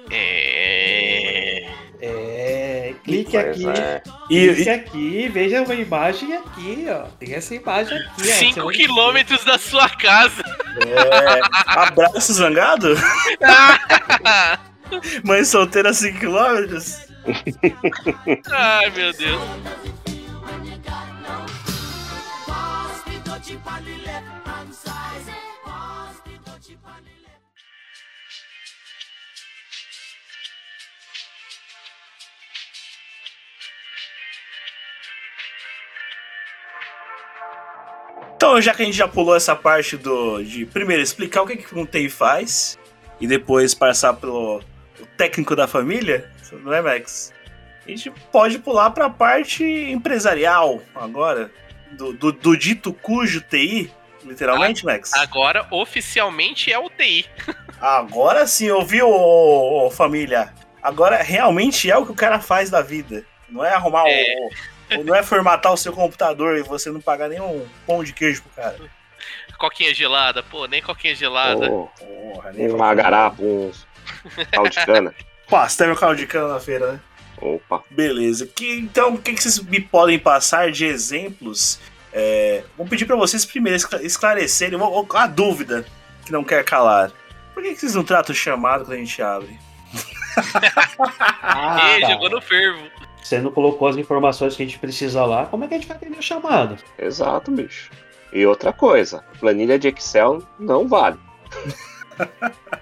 É. É. Clique Pois aqui. é. E, Clique aqui, veja uma imagem aqui, ó. Tem essa imagem aqui, ó. Você 5 vai- quilômetros da sua casa. é, abraço zangado? Mãe solteira 5km? Ai, meu Deus. Então, já que a gente já pulou essa parte do de primeiro explicar o que, que um TI faz e depois passar pelo técnico da família, não é, Max? A gente pode pular para a parte empresarial agora, do, do, do dito cujo TI, literalmente, Max. Agora, oficialmente, é o TI. Agora sim, ouviu, ô, ô, família? Agora realmente é o que o cara faz da vida. Não é arrumar o- É. o. Não é formatar o seu computador e você não pagar nenhum pão de queijo pro cara. Coquinha gelada, pô, nem coquinha gelada. Oh, Porra, nem um agarapo, um pau de cana. Pastel e caldo de cana na feira, né? Opa. Beleza. Que, então, o que, que vocês me podem passar de exemplos? É, vou pedir pra vocês primeiro escla- esclarecerem uma dúvida que não quer calar. Por que, que vocês não tratam o chamado quando a gente abre? Ah, Ei, tá. jogou no fervo. Você não colocou as informações que a gente precisa lá, como é que a gente vai atender o chamado? Exato, bicho. E outra coisa, planilha de Excel não vale.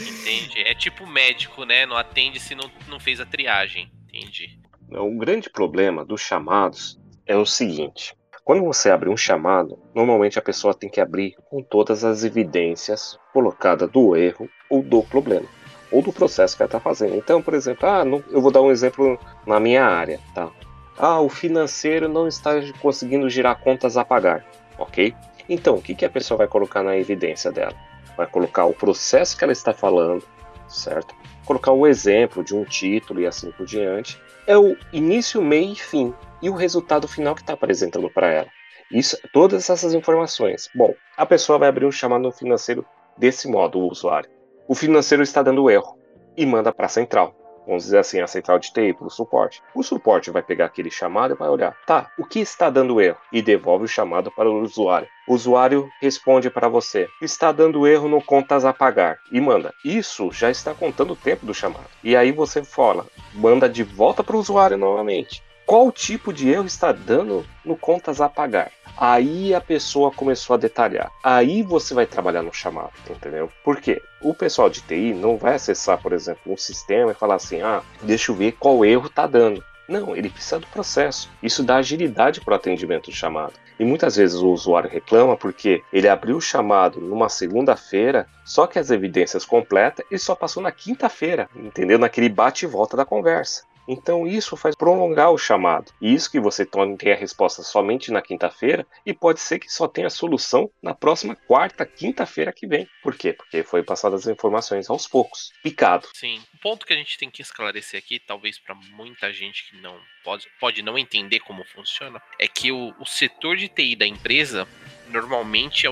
Entendi. É tipo médico, né? Não atende se não, não fez a triagem. Entendi. O grande problema dos chamados é o seguinte: quando você abre um chamado, normalmente a pessoa tem que abrir com todas as evidências colocadas do erro ou do problema, ou do processo que ela está fazendo. Então, por exemplo, ah, não- eu vou dar um exemplo na minha área, tá? Ah, o financeiro não está conseguindo girar contas a pagar, ok? Então, o que, que a pessoa vai colocar na evidência dela? Vai colocar o processo que ela está falando, certo? Colocar o exemplo de um título e assim por diante. É o início, meio e fim. E o resultado final que está apresentando para ela. Isso, todas essas informações. Bom, a pessoa vai abrir um chamado financeiro desse modo, o usuário. O financeiro está dando erro e manda para a central. Vamos dizer assim, a central de TI, o suporte. O suporte vai pegar aquele chamado e vai olhar, tá, o que está dando erro? E devolve o chamado para o usuário. O usuário responde para você, está dando erro no contas a pagar. E manda, isso já está contando o tempo do chamado. E aí você fala, manda de volta para o usuário novamente qual tipo de erro está dando no contas a pagar. Aí a pessoa começou a detalhar. Aí você vai trabalhar no chamado, entendeu? Por quê? O pessoal de TI não vai acessar, por exemplo, um sistema e falar assim: ah, deixa eu ver qual erro está dando. Não, ele precisa do processo. Isso dá agilidade para o atendimento do chamado. E muitas vezes o usuário reclama porque ele abriu o chamado numa segunda-feira, só que as evidências completas e só passou na quinta-feira, entendeu? Naquele bate e volta da conversa. Então isso faz prolongar o chamado. E isso que você tem a resposta somente na quinta-feira e pode ser que só tenha solução na próxima quarta, quinta-feira que vem. Por quê? Porque foi passadas as informações aos poucos, picado. Sim. Um ponto que a gente tem que esclarecer aqui, talvez para muita gente que não pode, pode não entender como funciona, é que o, o setor de TI da empresa normalmente é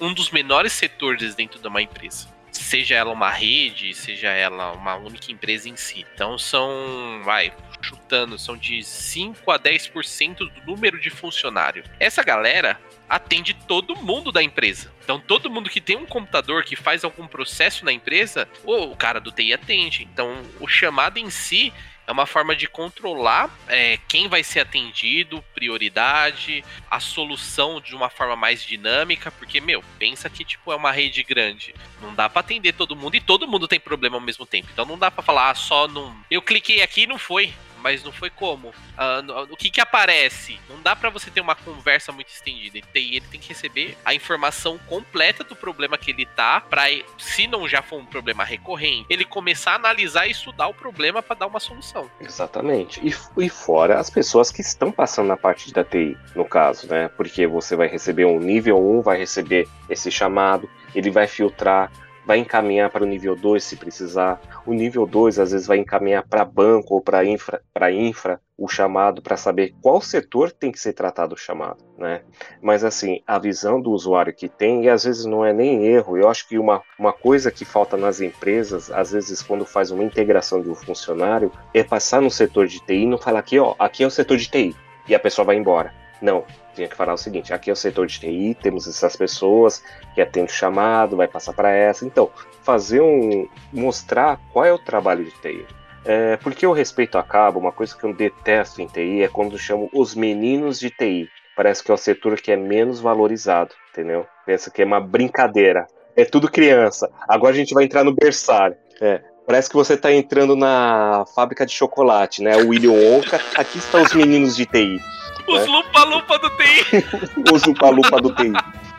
um dos menores setores dentro de uma empresa seja ela uma rede, seja ela uma única empresa em si. Então são, vai, chutando, são de 5 a 10% do número de funcionário. Essa galera atende todo mundo da empresa. Então, todo mundo que tem um computador que faz algum processo na empresa, o cara do TI atende. Então, o chamado em si é uma forma de controlar é, quem vai ser atendido, prioridade, a solução de uma forma mais dinâmica, porque, meu, pensa que, tipo, é uma rede grande. Não dá para atender todo mundo e todo mundo tem problema ao mesmo tempo. Então não dá para falar ah, só num. Eu cliquei aqui e não foi mas não foi como. Uh, o que que aparece? Não dá para você ter uma conversa muito estendida. Ele tem, ele tem que receber a informação completa do problema que ele tá, para se não já for um problema recorrente, ele começar a analisar e estudar o problema para dar uma solução. Exatamente. E, e fora as pessoas que estão passando na parte da TI, no caso, né? Porque você vai receber um nível 1, vai receber esse chamado, ele vai filtrar vai encaminhar para o nível 2 se precisar. O nível 2 às vezes vai encaminhar para banco ou para infra, para infra o chamado para saber qual setor tem que ser tratado o chamado, né? Mas assim, a visão do usuário que tem, e às vezes não é nem erro, eu acho que uma, uma coisa que falta nas empresas, às vezes quando faz uma integração de um funcionário, é passar no setor de TI e não falar aqui, ó, aqui é o setor de TI, e a pessoa vai embora. Não, tinha que falar o seguinte: aqui é o setor de TI, temos essas pessoas que atendem o chamado, vai passar para essa. Então, fazer um. mostrar qual é o trabalho de TI. É, porque eu respeito a cabo, uma coisa que eu detesto em TI é quando chamo os meninos de TI. Parece que é o setor que é menos valorizado, entendeu? Pensa que é uma brincadeira. É tudo criança. Agora a gente vai entrar no berçário. É, Parece que você está entrando na fábrica de chocolate, né? O William Wonka. Aqui estão os meninos de TI. Os né? lupa-lupa do TI. os lupa-lupa do TI.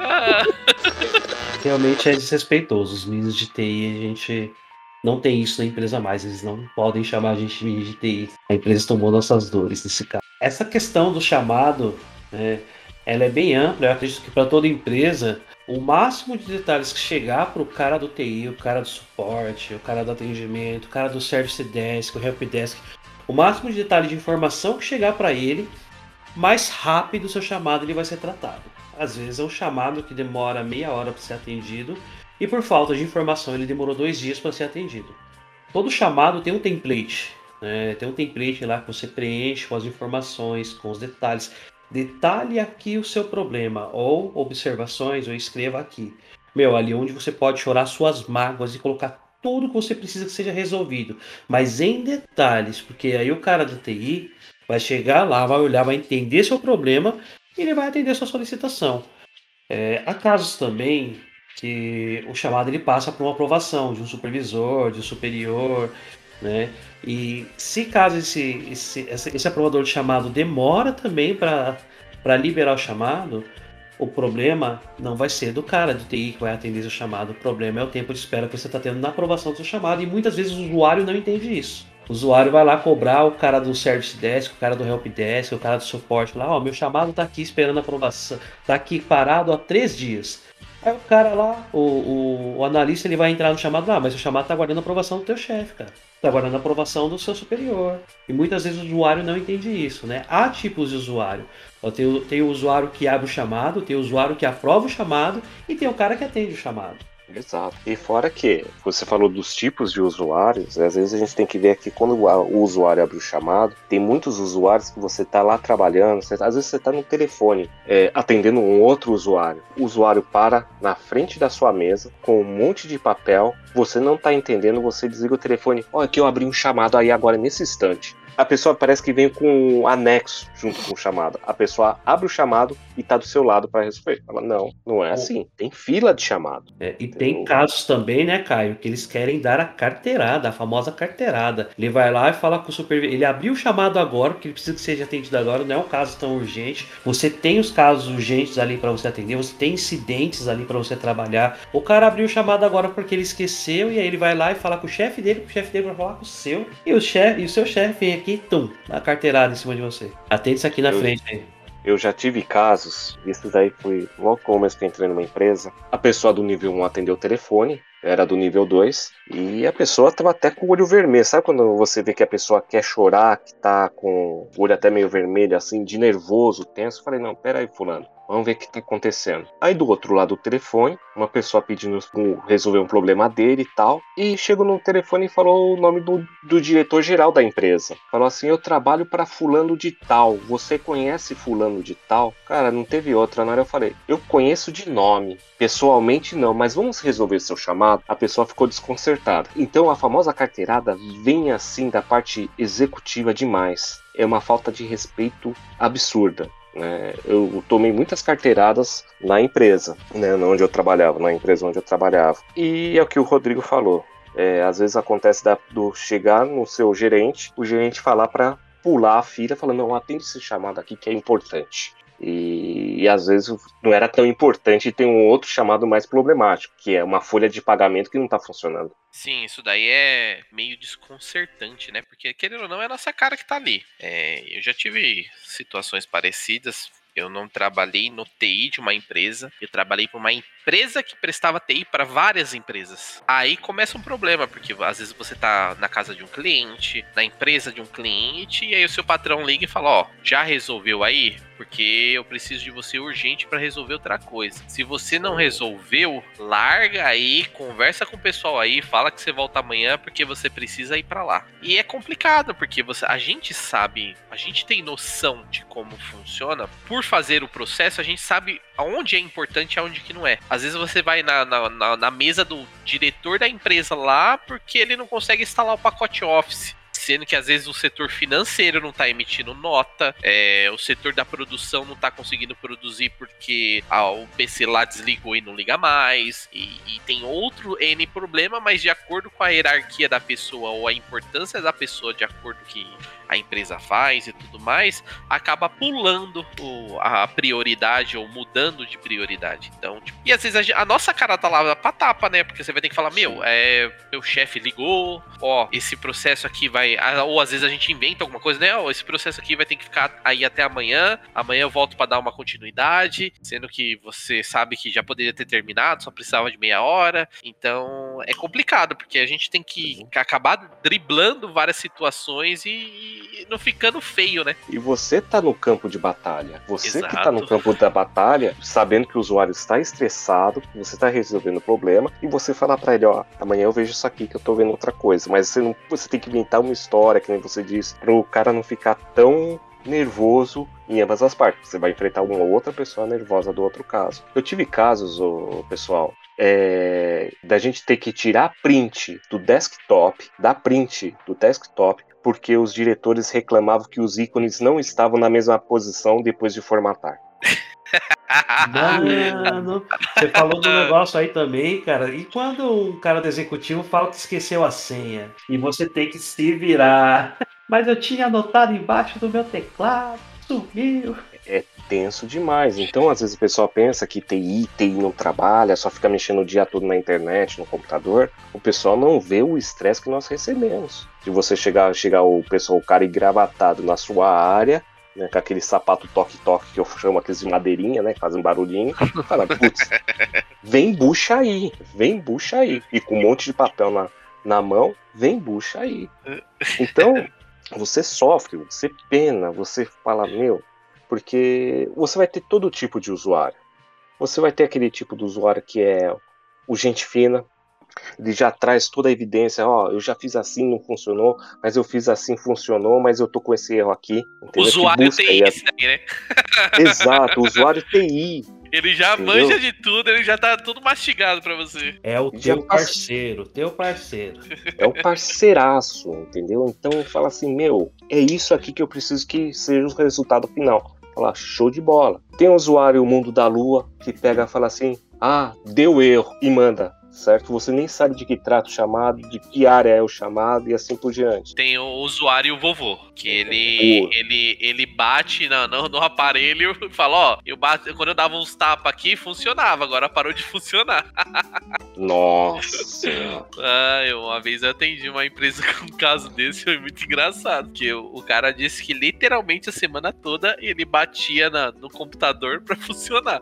Realmente é desrespeitoso. Os meninos de TI, a gente não tem isso na empresa mais. Eles não podem chamar a gente de menino de TI. A empresa tomou nossas dores nesse caso. Essa questão do chamado, né, ela é bem ampla. Eu acredito que para toda empresa o máximo de detalhes que chegar para o cara do TI, o cara do suporte, o cara do atendimento, o cara do service desk, o help desk, o máximo de detalhe de informação que chegar para ele, mais rápido o seu chamado ele vai ser tratado. Às vezes é um chamado que demora meia hora para ser atendido e por falta de informação ele demorou dois dias para ser atendido. Todo chamado tem um template, né? tem um template lá que você preenche com as informações, com os detalhes. Detalhe aqui o seu problema, ou observações, ou escreva aqui. Meu, ali onde você pode chorar suas mágoas e colocar tudo que você precisa que seja resolvido, mas em detalhes, porque aí o cara do TI vai chegar lá, vai olhar, vai entender seu problema e ele vai atender sua solicitação. É, há casos também que o chamado ele passa por uma aprovação de um supervisor, de um superior, né? E se caso esse, esse, esse aprovador de chamado demora também para liberar o chamado, o problema não vai ser do cara de TI que vai atender o chamado, o problema é o tempo de espera que você está tendo na aprovação do seu chamado, e muitas vezes o usuário não entende isso. O usuário vai lá cobrar o cara do Service Desk, o cara do Help Desk, o cara do suporte lá, ó, meu chamado está aqui esperando a aprovação, está aqui parado há três dias. Aí o cara lá, o, o, o analista, ele vai entrar no chamado lá, mas o chamado tá aguardando a aprovação do teu chefe, cara. Tá aguardando a aprovação do seu superior. E muitas vezes o usuário não entende isso, né? Há tipos de usuário. Tem, o- tem o usuário que abre o chamado, tem o usuário que aprova o chamado e tem o cara que atende o chamado. Exato. E fora que você falou dos tipos de usuários, às vezes a gente tem que ver que quando o usuário abre o chamado, tem muitos usuários que você tá lá trabalhando, você- às vezes você tá no telefone é, atendendo um outro usuário. O usuário para na frente da sua mesa com um monte de papel, você não tá entendendo, você desliga o telefone. Olha que eu abri um chamado aí agora nesse instante. A pessoa parece que vem com um anexo junto com o chamado. A pessoa abre o chamado e tá do seu lado para resolver. Fala, não, não é assim. Tem fila de chamado. É, e tem casos também, né, Caio, que eles querem dar a carteirada, a famosa carteirada. Ele vai lá e fala com o supervisor. Ele abriu o chamado agora, porque ele precisa que seja atendido agora, não é um caso tão urgente. Você tem os casos urgentes ali para você atender, você tem incidentes ali para você trabalhar. O cara abriu o chamado agora porque ele esqueceu, e aí ele vai lá e fala com o chefe dele, o chefe dele vai falar com o seu. E o, chefe, e o seu chefe vem aqui, tum, dá a carteirada em cima de você. Atende isso aqui na Eu- frente aí. Eu já tive casos, esses aí foi logo no começo que eu entrei numa empresa. A pessoa do nível 1 atendeu o telefone, era do nível 2, e a pessoa tava até com o olho vermelho. Sabe quando você vê que a pessoa quer chorar, que tá com o olho até meio vermelho, assim, de nervoso, tenso? Eu falei, não, pera aí, fulano. Vamos ver o que tá acontecendo. Aí do outro lado do telefone, uma pessoa pedindo resolver um problema dele e tal. E chegou no telefone e falou o nome do, do diretor geral da empresa. Falou assim: Eu trabalho para fulano de tal. Você conhece fulano de tal? Cara, não teve outra. Na hora eu falei: Eu conheço de nome. Pessoalmente não, mas vamos resolver seu chamado. A pessoa ficou desconcertada. Então a famosa carteirada vem assim da parte executiva demais. É uma falta de respeito absurda. Né? eu tomei muitas carteiradas na empresa, né, onde eu trabalhava, na empresa onde eu trabalhava. E é o que o Rodrigo falou. É, às vezes acontece da- do chegar no seu gerente, o gerente falar para pular a fila, falando, não, atende esse chamado aqui que é importante. E, e às vezes não era tão importante e tem um outro chamado mais problemático, que é uma folha de pagamento que não está funcionando. Sim, isso daí é meio desconcertante, né? Porque, querendo ou não, é a nossa cara que tá ali. É, eu já tive situações parecidas. Eu não trabalhei no TI de uma empresa, eu trabalhei para uma empresa que prestava TI para várias empresas. Aí começa um problema, porque às vezes você tá na casa de um cliente, na empresa de um cliente, e aí o seu patrão liga e fala: Ó, já resolveu aí? Porque eu preciso de você urgente para resolver outra coisa. Se você não resolveu, larga aí, conversa com o pessoal aí, fala que você volta amanhã porque você precisa ir para lá. E é complicado porque você, a gente sabe, a gente tem noção de como funciona. Por fazer o processo, a gente sabe aonde é importante e aonde que não é. Às vezes você vai na, na, na, mesa do diretor da empresa lá porque ele não consegue instalar o pacote Office. Sendo que às vezes o setor financeiro não tá emitindo nota, é, o setor da produção não tá conseguindo produzir porque ah, o PC lá desligou e não liga mais, e, e tem outro N problema, mas de acordo com a hierarquia da pessoa ou a importância da pessoa, de acordo que a empresa faz e tudo mais, acaba pulando o- a prioridade ou mudando de prioridade. Então, tipo, e às vezes a, a nossa cara tá lá pra tapa, né? Porque você vai ter que falar, meu, é, meu chefe ligou, ó, esse processo aqui vai. Ou às vezes a gente inventa alguma coisa, né? Ó, esse processo aqui vai ter que ficar aí até amanhã. Amanhã eu volto pra dar uma continuidade, sendo que você sabe que já poderia ter terminado, só precisava de meia hora. Então é complicado, porque a gente tem que acabar driblando várias situações e, e não ficando feio, né? E você tá no campo de batalha. Você que tá Exato. no campo da batalha, sabendo que o usuário está estressado, que você tá resolvendo o problema, e você falar pra ele, ó, amanhã eu vejo isso aqui que eu tô vendo outra coisa. Mas você não, você tem que inventar uma história, que nem você disse, pro cara não ficar tão nervoso em ambas as partes. Você vai enfrentar uma outra pessoa nervosa do outro caso. Eu tive casos, ô, pessoal, é, da gente ter que tirar print do desktop, da print do desktop, porque os diretores reclamavam que os ícones não estavam na mesma posição depois de formatar. Mano, você falou do negócio aí também, cara. E quando um cara do executivo fala que esqueceu a senha e você tem que se virar? Mas eu tinha anotado embaixo do meu teclado, sumiu. Tenso demais. Então, às vezes o pessoal pensa que TI, TI não trabalha, só fica mexendo o dia todo na internet, no computador. O pessoal não vê o estresse que nós recebemos. Se você chegar, chegar o pessoal, o cara engravatado na sua área, né, com aquele sapato toque-toque que eu chamo aqueles de madeirinha, né, que fazem barulhinho. Fala, putz, vem bucha aí, vem bucha aí. E com um monte de papel na, na mão, vem bucha aí. Então, você sofre, você pena, você fala, meu, porque você vai ter todo tipo de usuário. Você vai ter aquele tipo de usuário que é o gente fina, ele já traz toda a evidência, ó, eu já fiz assim, não funcionou, mas eu fiz assim, funcionou, mas eu tô com esse erro aqui. entendeu? Usuário TI esse daí, né? Exato, usuário TI. Ele já Entendeu? manja de tudo, ele já tá tudo mastigado pra você. É o Já teu pass- parceiro, teu parceiro. É o parceiraço, entendeu? Então fala assim, meu, é isso aqui que eu preciso que seja o resultado final. Fala, show de bola. Tem um usuário Mundo da Lua que pega e fala assim, ah, deu erro, e manda, certo? Você nem sabe de que trata o chamado, de que área é o chamado e assim por diante. Tem o usuário vovô, que ele Boa. ele, ele bate na- no, no aparelho e fala, ó, eu bato, quando eu dava uns tapas aqui, funcionava, agora parou de funcionar. Nossa. Ah, eu, uma vez eu atendi uma empresa com um caso desse, foi muito engraçado. Porque o, o cara disse que literalmente a semana toda ele batia na- no computador pra funcionar.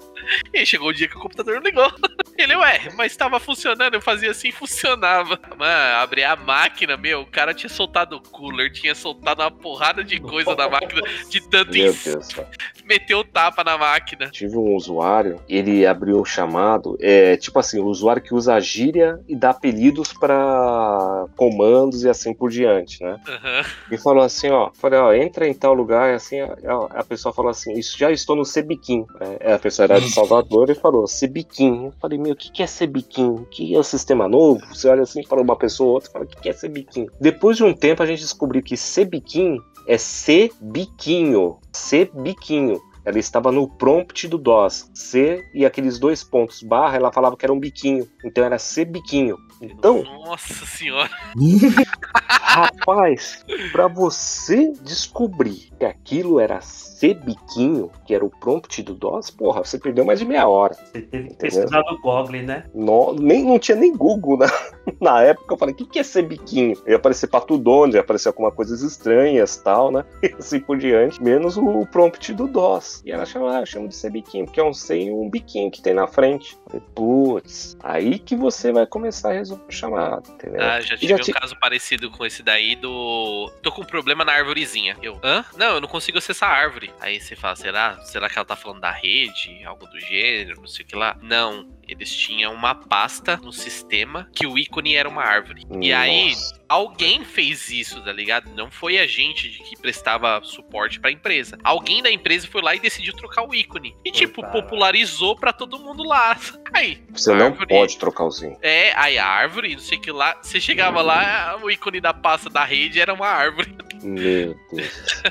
E chegou o dia que o computador ligou. Ele, ué, mas tava funcionando, eu fazia assim e funcionava. Mano, abri a máquina, meu, o cara tinha soltado o cooler, tinha soltado uma porrada de coisa na máquina, de tanto Meu ins- Deus, cara. meteu o tapa na máquina. Tive um usuário, ele abriu o chamado, é tipo assim, o usuário que usa gíria e dá apelidos para comandos e assim por diante, né? Aham. E falou assim, ó, falei, ó, entra em tal lugar, e assim, a, a pessoa falou assim, isso já estou no Cebiquim. É, a pessoa era de Salvador e falou, Cebiquim. Eu falei, meu, o que, que é Cebiquim? O que é o sistema novo? Você olha assim para uma pessoa ou outra e fala, o que, que é Cebiquim? Depois de um tempo a gente descobriu que Cebiquim é C-biquinho. C-biquinho. Ela estava no prompt do DOS. C e aqueles dois pontos barra, ela falava que era um biquinho. Então era C-biquinho. Então, Nossa senhora. Rapaz, pra você descobrir que aquilo era ser biquinho, que era o prompt do DOS, porra, você perdeu mais de meia hora. Você teve que pesquisar no Google, né? No- nem, não tinha nem Google na, na época. Eu falei, o que, que é ser biquinho? Ia aparecer Patudonde, ia aparecer algumas coisas estranhas tal, né? E assim por diante, menos o prompt do DOS. E ela chama, ah, eu chamo de ser biquinho, porque é um e um biquinho que tem na frente. Eu falei, Putz, aí que você vai começar a resolver o chamado, entendeu? Ah, já tive já um ti- caso parecido com esse daí do. Tô com um problema na árvorezinha. Eu, hã? Não, eu não consigo acessar a árvore. Aí você fala, será? Será que ela tá falando da rede? Algo do gênero, não sei o que lá? Não. Eles tinham uma pasta no sistema que o ícone era uma árvore. E aí, Nossa. alguém fez isso, tá ligado? Não foi a gente que prestava suporte pra empresa. Alguém da empresa foi lá e decidiu trocar o ícone. E, tipo, popularizou pra todo mundo lá. Aí, Você não árvore- pode trocar o zinho. é, aí a árvore, não sei o que lá. Você chegava lá, o ícone da pasta da rede era uma árvore. Meu Deus.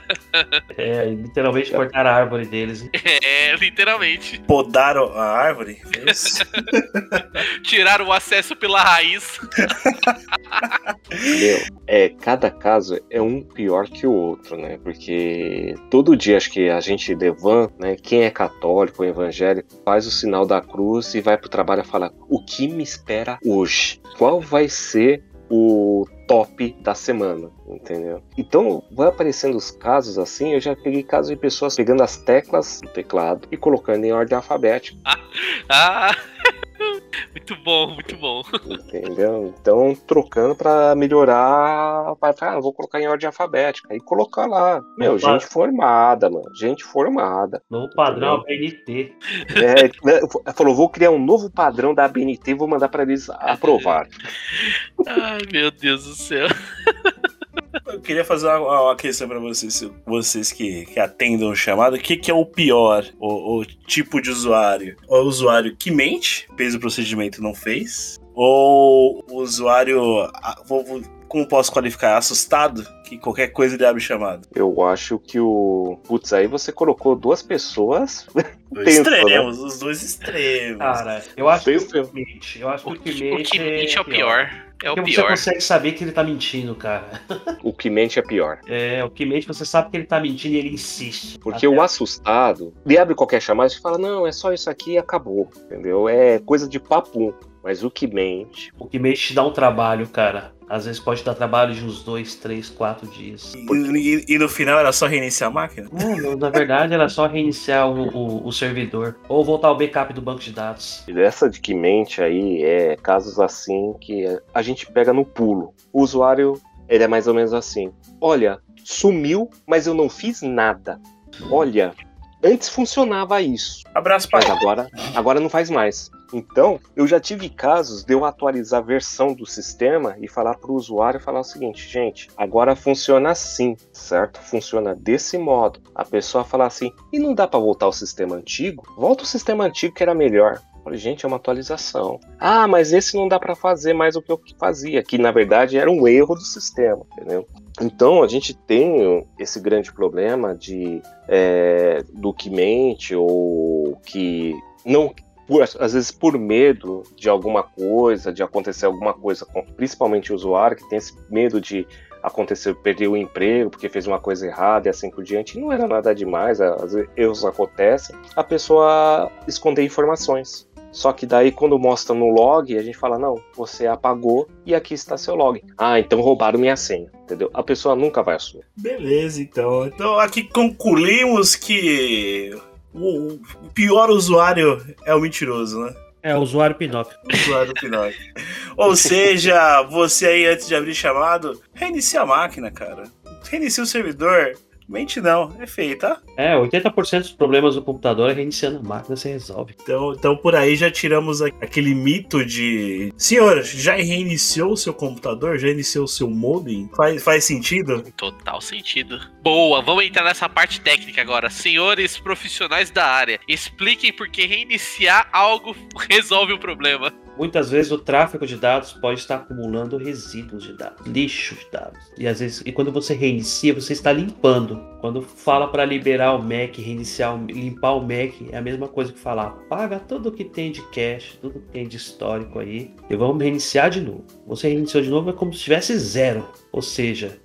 É, literalmente cortaram a árvore deles. hein? É, literalmente. Podaram a árvore? Foi isso? Tiraram o acesso pela raiz. Meu, é, cada caso é um pior que o outro, né? Porque todo dia acho que a gente levanta, né? Quem é católico evangélico faz o sinal da cruz e vai pro trabalho e fala: o que me espera hoje? Qual vai ser o top da semana, entendeu? Então vai aparecendo os casos assim. Eu já peguei casos de pessoas pegando as teclas do teclado e colocando em ordem alfabética. Ah! Muito bom, muito bom. Entendeu? Então, trocando pra melhorar. Falar, ah, vou colocar em ordem alfabética. Aí colocar lá. Meu, Opa. gente formada, mano. Gente formada. No padrão ABNT. É, né, falou, vou criar um novo padrão da ABNT e vou mandar pra eles aprovar. Ai, meu Deus do céu. Eu queria fazer uma, uma questão pra vocês, vocês que, que atendam o chamado. O que, que é o pior, o, o tipo de usuário? O usuário que mente, fez o procedimento e não fez? Ou o usuário, vou- vou- como posso qualificar, assustado, que qualquer coisa ele abre o chamado? Eu acho que o. Putz, aí você colocou duas pessoas. Os Tenso, extremos, os dois extremos. Cara, eu acho que o que mente. Eu acho que O que que, o que mente é o pior. É o Porque você pior. consegue saber que ele tá mentindo, cara. O que mente é pior. É, o que mente, você sabe que ele tá mentindo e ele insiste. Porque Até- o assustado, ele abre qualquer chamada e fala: não, é só isso aqui e acabou. Entendeu? É coisa de papum. Mas o que mente, O que meio te dá um trabalho, cara. Às vezes pode dar trabalho de uns dois, três, quatro dias. E, e- e no final era só reiniciar a máquina? Não, na verdade era só reiniciar o, o- o servidor. Ou voltar ao backup do banco de dados. essa de que mente aí é casos assim que a gente pega no pulo. O usuário, ele é mais ou menos assim. Olha, sumiu, mas eu não fiz nada. Olha, antes funcionava isso. Abraço, pai. Mas agora, agora não faz mais. Então, eu já tive casos de eu atualizar a versão do sistema e falar para o usuário falar o seguinte, gente, agora funciona assim, certo? Funciona desse modo. A pessoa falar assim, e não dá para voltar ao sistema antigo? Volta o sistema antigo que era melhor. Falei, gente, é uma atualização. Ah, mas esse não dá para fazer mais o que eu fazia, que na verdade era um erro do sistema, entendeu? Então a gente tem esse grande problema de é, do que mente ou que não por- às vezes por medo de alguma coisa, de acontecer alguma coisa, principalmente o usuário que tem esse medo de acontecer, perder o emprego porque fez uma coisa errada e assim por diante, não era nada demais, às vezes erros acontecem, a pessoa esconder informações. Só que daí quando mostra no log, a gente fala, não, você apagou e aqui está seu log. Ah, então roubaram minha senha, entendeu? A pessoa nunca vai assumir. Beleza, então. Então aqui concluímos que o, o pior usuário é o mentiroso, né? É, o usuário Pinóquio. Usuário Pinóquio. Ou seja, você aí antes de abrir chamado, reinicia a máquina, cara. Reinicia o servidor. Mente não, é feio, tá? É, 80% dos problemas do computador é reiniciando a máquina, você resolve. Então, então por aí já tiramos aquele mito de. Senhor, já reiniciou o seu computador? Já iniciou o seu modem? Faz, faz sentido? Total sentido. Boa, vamos entrar nessa parte técnica agora. Senhores profissionais da área, expliquem por que reiniciar algo resolve o problema. Muitas vezes o tráfego de dados pode estar acumulando resíduos de dados, lixo de dados. E às vezes, e quando você reinicia, você está limpando. Quando fala para liberar o Mac, reiniciar, limpar o Mac, é a mesma coisa que falar, apaga tudo que tem de cache, tudo que tem de histórico aí, e vamos reiniciar de novo. Você reiniciou de novo é como se tivesse zero, ou seja,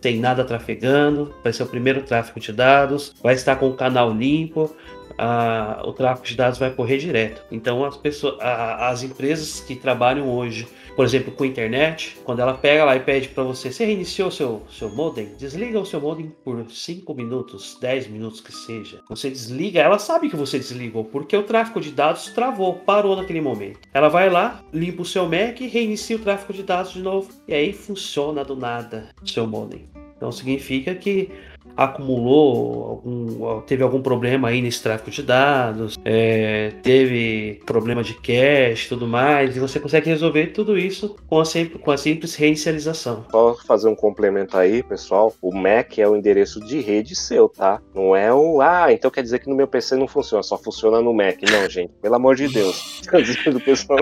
tem nada trafegando, vai ser o primeiro tráfego de dados, vai estar com o canal limpo, a- o tráfego de dados vai correr direto. Então as pessoas, a- as empresas que trabalham hoje, por exemplo, com internet, quando ela pega lá e pede para você, você reiniciou seu seu modem, desliga o seu modem por 5 minutos, 10 minutos que seja. Você desliga, ela sabe que você desligou, porque o tráfego de dados travou, parou naquele momento. Ela vai lá, limpa o seu Mac, reinicia o tráfego de dados de novo e aí funciona do nada o seu modem. Então significa que acumulou algum, teve algum problema aí nesse tráfego de dados, é, teve problema de cache e tudo mais, e você consegue resolver tudo isso com a, sempre, com a simples reinicialização. Só fazer um complemento aí, pessoal. O MAC é o endereço de rede seu, tá? Não é o. Ah, então quer dizer que no meu PC não funciona, só funciona no Mac. Não, gente, pelo amor de Deus. Pessoal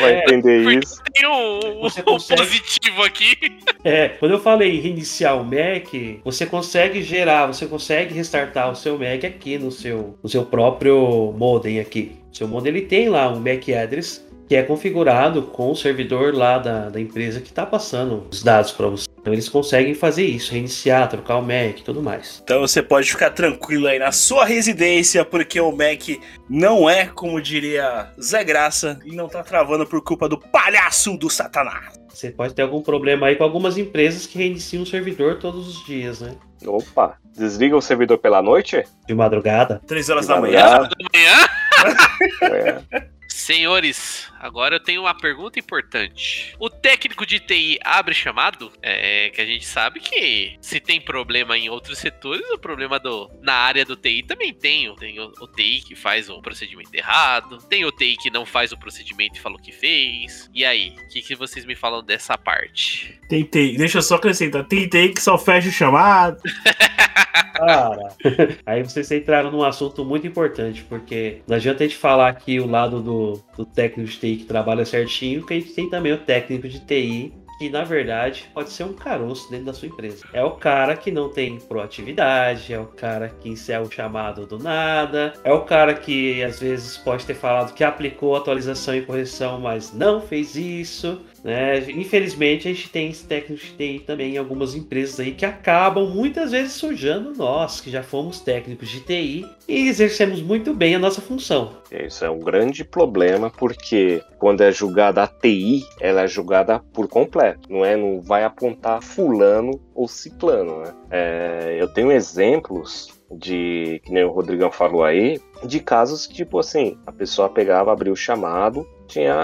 vai É, entender isso. Tem Você um consegue- positivo aqui. É, quando eu falei reiniciar o Mac, você consegue gerar, você consegue restartar o seu Mac aqui no seu, no seu próprio modem aqui. O seu modem ele tem lá um MAC address que é configurado com o servidor lá da, da empresa que está passando os dados para você. Então eles conseguem fazer isso, reiniciar, trocar o Mac e tudo mais. Então você pode ficar tranquilo aí na sua residência, porque o Mac não é, como diria Zé Graça, e não tá travando por culpa do palhaço do Satanás. Você pode ter algum problema aí com algumas empresas que reiniciam o servidor todos os dias, né? Opa, desliga o servidor pela noite? De madrugada. Três horas De da manhã. Amanhã. É. Senhores, agora eu tenho uma pergunta importante. O técnico de TI abre chamado? É que a gente sabe que se tem problema em outros setores, o problema do na área do TI também tem. Tem o, o TI que faz o procedimento errado, tem o TI que não faz o procedimento e falou que fez. E aí, o que, que vocês me falam dessa parte? Tentei, deixa eu só acrescentar. Tentei que só fecha o chamado. Cara, aí vocês entraram num assunto muito importante, porque não adianta a gente falar aqui o lado do, do técnico de TI que trabalha certinho, que a gente tem também o técnico de TI que na verdade pode ser um caroço dentro da sua empresa. É o cara que não tem proatividade, é o cara que encerra o chamado do nada, é o cara que às vezes pode ter falado que aplicou atualização e correção, mas não fez isso. Né? Infelizmente, a gente tem esse técnico de TI também em algumas empresas aí que acabam muitas vezes sujando nós, que já fomos técnicos de TI e exercemos muito bem a nossa função. Isso é um grande problema porque quando é julgada a TI, ela é julgada por completo, não é? Não vai apontar fulano ou ciclano, né? É, eu tenho exemplos de, que nem o Rodrigão falou aí, de casos tipo assim, a pessoa pegava, abria o chamado, tinha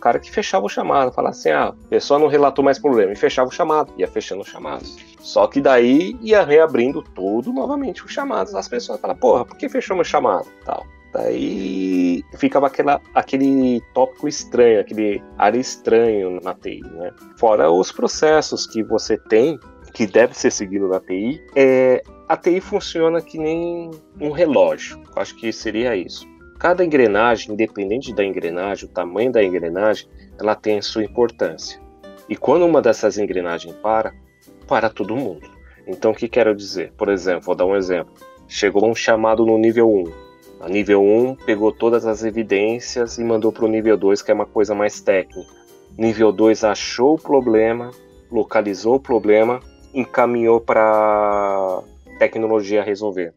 cara que fechava o chamado, falava assim, ah, a pessoa não relatou mais problema, e fechava o chamado, ia fechando o chamado. Só que daí ia reabrindo tudo novamente os chamados. As pessoas falavam, porra, por que fechou meu chamado? Tal. Daí ficava aquela, aquele tópico estranho, aquele área estranho na TI, né? Fora os processos que você tem, que deve ser seguido na TI, é, a TI funciona que nem um relógio. Acho que seria isso. Cada engrenagem, independente da engrenagem, o tamanho da engrenagem, ela tem a sua importância. E quando uma dessas engrenagens para, para todo mundo. Então, o que quero dizer? Por exemplo, vou dar um exemplo. Chegou um chamado no nível 1. A nível 1 pegou todas as evidências e mandou para o nível 2, que é uma coisa mais técnica. Nível 2 achou o problema, localizou o problema, encaminhou para tecnologia resolver.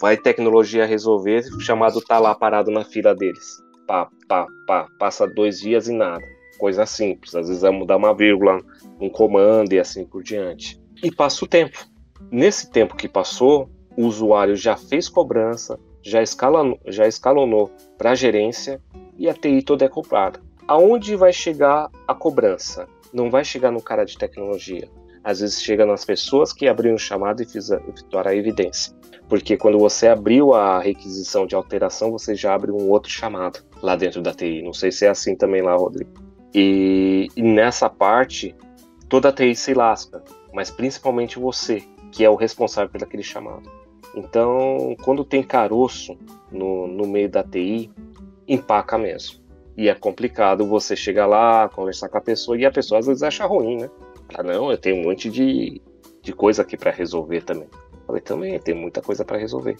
Vai tecnologia resolver, chamado tá lá parado na fila deles. Pá, pá, pá, passa dois dias e nada. Coisa simples, às vezes vai mudar uma vírgula, um comando e assim por diante. E passa o tempo. Nesse tempo que passou, o usuário já fez cobrança, já, escala, já escalonou para a gerência e a TI toda é cobrada. Aonde vai chegar a cobrança? Não vai chegar no cara de tecnologia. Às vezes chega nas pessoas que abriram o chamado e fizeram a evidência. Porque quando você abriu a requisição de alteração, você já abre um outro chamado lá dentro da TI. Não sei se é assim também lá, Rodrigo. E, e nessa parte, toda a TI se lasca, mas principalmente você, que é o responsável por aquele chamado. Então, quando tem caroço no, no meio da TI, empaca mesmo. E é complicado você chegar lá, conversar com a pessoa, e a pessoa às vezes acha ruim, né? Ah, não, eu tenho um monte de, de coisa aqui para resolver também. Falei, também, tem muita coisa para resolver.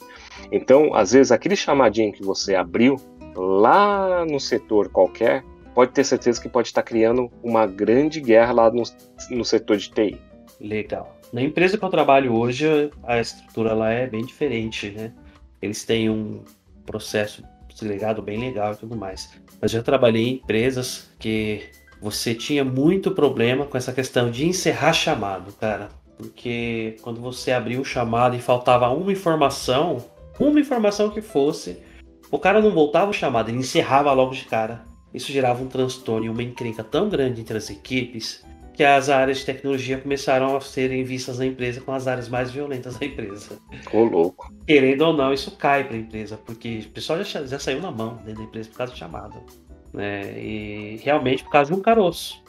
Então, às vezes, aquele chamadinho que você abriu lá no setor qualquer, pode ter certeza que pode estar criando uma grande guerra lá no, no setor de TI. Legal. Na empresa que eu trabalho hoje, a estrutura lá é bem diferente, né? Eles têm um processo segregado bem legal e tudo mais. Mas já trabalhei em empresas que você tinha muito problema com essa questão de encerrar chamado, cara. Porque quando você abriu o chamado e faltava uma informação, uma informação que fosse, o cara não voltava o chamado, ele encerrava logo de cara. Isso gerava um transtorno e uma encrenca tão grande entre as equipes que as áreas de tecnologia começaram a serem vistas na empresa como as áreas mais violentas da empresa. Ô, louco. Querendo ou não, isso cai para a empresa, porque o pessoal já, já saiu na mão dentro da empresa por causa do chamado. Né? E realmente por causa de um caroço.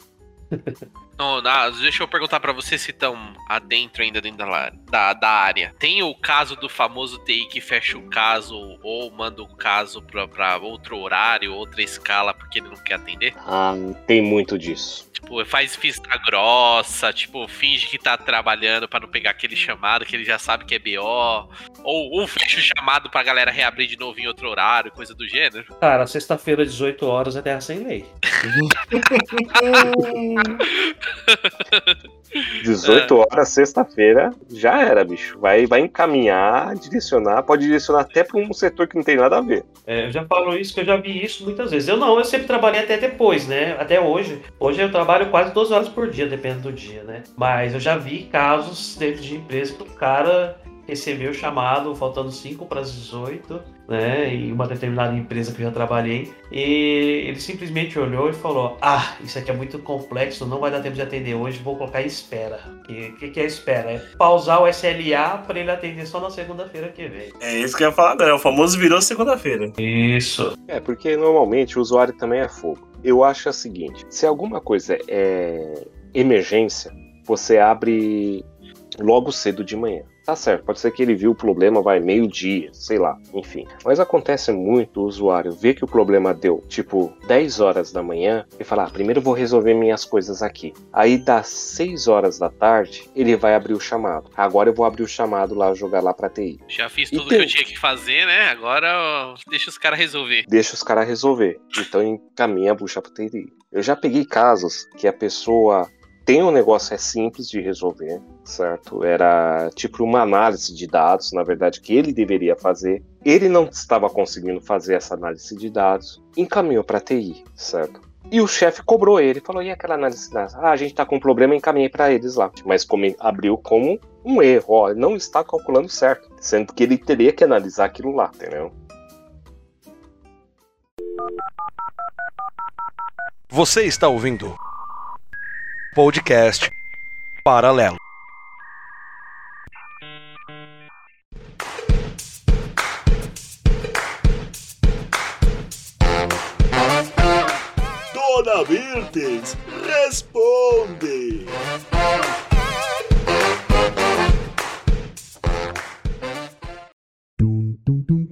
Não, deixa eu perguntar para você se estão adentro ainda dentro da, da, da, área. Tem o caso do famoso TI que fecha o caso ou manda o caso para outro horário, outra escala porque ele não quer atender? Ah, tem muito disso. Tipo, faz vista grossa, tipo, finge que tá trabalhando para não pegar aquele chamado que ele já sabe que é BO. Ou, ou fecha o chamado pra galera reabrir de novo em outro horário, coisa do gênero. Cara, sexta-feira, 18 horas é terra sem lei. 18 horas, sexta-feira, já era, bicho. Vai, vai encaminhar, direcionar, pode direcionar até para um setor que não tem nada a ver. É, eu já falo isso, que eu já vi isso muitas vezes. Eu não, eu sempre trabalhei até depois, né? Até hoje. Hoje eu trabalho quase 12 horas por dia, dependendo do dia, né? Mas eu já vi casos dentro de empresa que o cara recebeu o chamado faltando 5 para as 18, né, em uma determinada empresa que eu já trabalhei, e ele simplesmente olhou e falou: Ah, isso aqui é muito complexo, não vai dar tempo de atender hoje, vou colocar em espera. O que, que, é espera? É pausar o SLA para ele atender só na segunda-feira que vem. É isso que eu ia falar agora, o famoso virou segunda-feira. Isso. É, porque normalmente o usuário também é fogo. Eu acho o seguinte: se alguma coisa é emergência, você abre logo cedo de manhã. Tá certo, pode ser que ele viu o problema, vai meio-dia, sei lá, enfim. Mas acontece muito o usuário ver que o problema deu tipo 10 horas da manhã e falar: ah, primeiro eu vou resolver minhas coisas aqui. Aí das 6 horas da tarde, ele vai abrir o chamado. Agora eu vou abrir o chamado lá, jogar lá pra TI. Já fiz E tudo tem- que eu tinha que fazer, né? Agora deixa os caras resolver. Deixa os caras resolver. Então encaminha a bucha pra TI. Eu já peguei casos que a pessoa tem um negócio é simples de resolver, certo? Era tipo uma análise de dados, na verdade, que ele deveria fazer. Ele não estava conseguindo fazer essa análise de dados, encaminhou para TI, certo? E o chefe cobrou ele, falou: e aquela análise de dados? Ah, a gente tá com um problema, encaminhei para eles lá. Mas como abriu como um erro, ó, não está calculando certo, sendo que ele teria que analisar aquilo lá, entendeu? Você está ouvindo podcast Paralelo. Dona Mirtes, responde! Dum, dum, dum,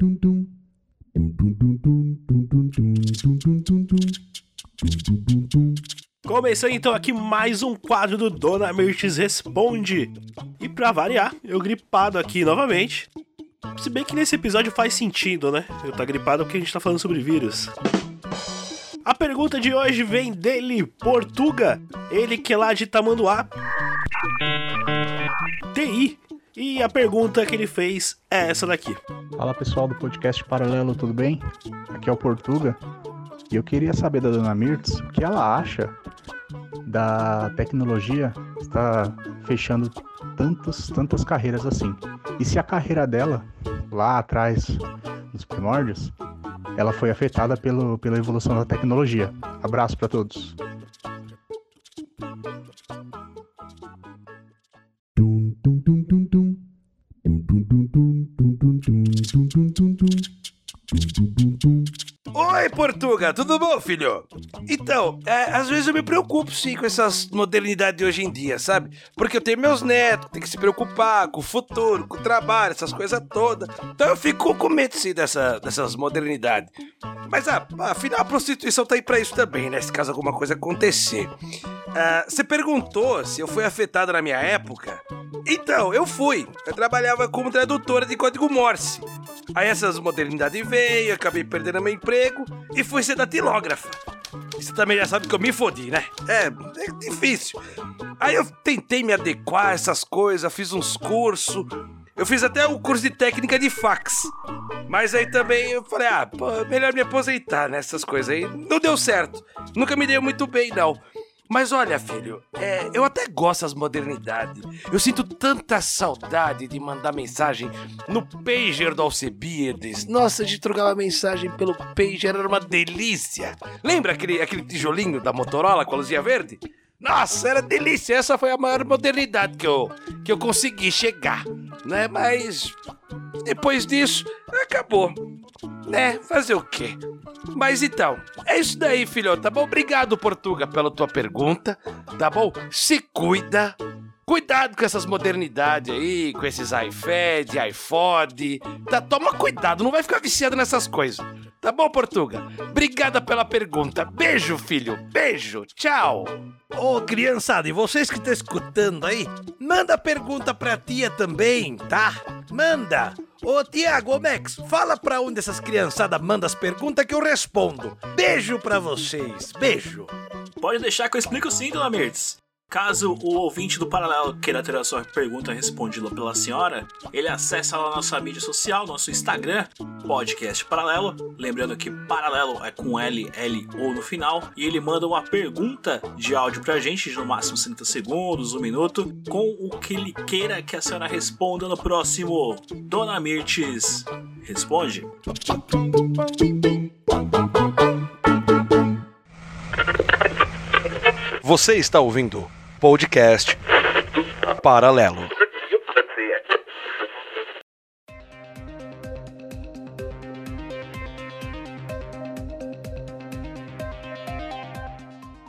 Começando então aqui mais um quadro do Dona Mirtes Responde. E pra variar, eu gripado aqui novamente. Se bem que nesse episódio faz sentido, né? Eu tá gripado porque a gente tá falando sobre vírus. A pergunta de hoje vem dele, Portuga. Ele que é lá de Tamanduá. TI. E a pergunta que ele fez é essa daqui. Fala pessoal do podcast Paralelo, tudo bem? Aqui é o Portuga e eu queria saber da dona Mirtz o que ela acha da tecnologia estar fechando tantas, tantas carreiras assim. E se a carreira dela, lá atrás, nos primórdios, ela foi afetada pelo, pela evolução da tecnologia. Abraço para todos. Oi, Portuga, tudo bom, filho? Então, é, às vezes eu me preocupo sim com essas modernidades de hoje em dia, sabe? Porque eu tenho meus netos, tenho que se preocupar com o futuro, com o trabalho, essas coisas todas. Então eu fico com medo sim dessa, dessas modernidades. Mas ah, afinal a prostituição tá aí pra isso também, né? Se caso alguma coisa acontecer. Ah, você perguntou se eu fui afetado na minha época? Então, eu fui. Eu trabalhava como tradutora de código Morse. Aí essas modernidades veio, acabei perdendo meu emprego e fui ser datilógrafa. Você também já sabe que eu me fodi, né? É, é difícil. Aí eu tentei me adequar a essas coisas, fiz uns cursos. Eu fiz até o curso de técnica de fax. Mas aí também eu falei, ah, pô, melhor me aposentar nessas coisas aí. Não deu certo. Nunca me deu muito bem, não. Mas olha, filho, é, eu até gosto das modernidades. Eu sinto tanta saudade de mandar mensagem no pager do Alcebiades. Nossa, de trocar uma mensagem pelo pager era uma delícia. Lembra aquele, aquele tijolinho da Motorola com a luzinha verde? Nossa, era delícia. Essa foi a maior modernidade que eu, que eu consegui chegar, né? Mas depois disso, acabou. Né? Fazer o quê? Mas então, é isso daí, filho, tá bom? Obrigado, Portuga, pela tua pergunta, tá bom? Se cuida. Cuidado com essas modernidades aí, com esses iPad, iPod. Tá, toma cuidado, não vai ficar viciado nessas coisas. Tá bom, Portuga? Obrigada pela pergunta. Beijo, filho. Beijo. Tchau. Ô, criançada, e vocês que estão escutando aí, manda pergunta pra tia também, tá? Manda. Ô, Tiago, ô, Max, fala pra onde essas criançadas mandam as perguntas que eu respondo. Beijo pra vocês. Beijo. Pode deixar que eu explico sim, Dona Mirtz. Caso o ouvinte do Paralelo queira ter a sua pergunta respondida pela senhora, ele acessa lá nossa mídia social, nosso Instagram, Podcast Paralelo. Lembrando que Paralelo é com L, L ou no final. E ele manda uma pergunta de áudio pra gente, de no máximo 30 segundos, um minuto, com o que ele queira que a senhora responda no próximo Dona Mirtes Responde. Você está ouvindo podcast Paralelo.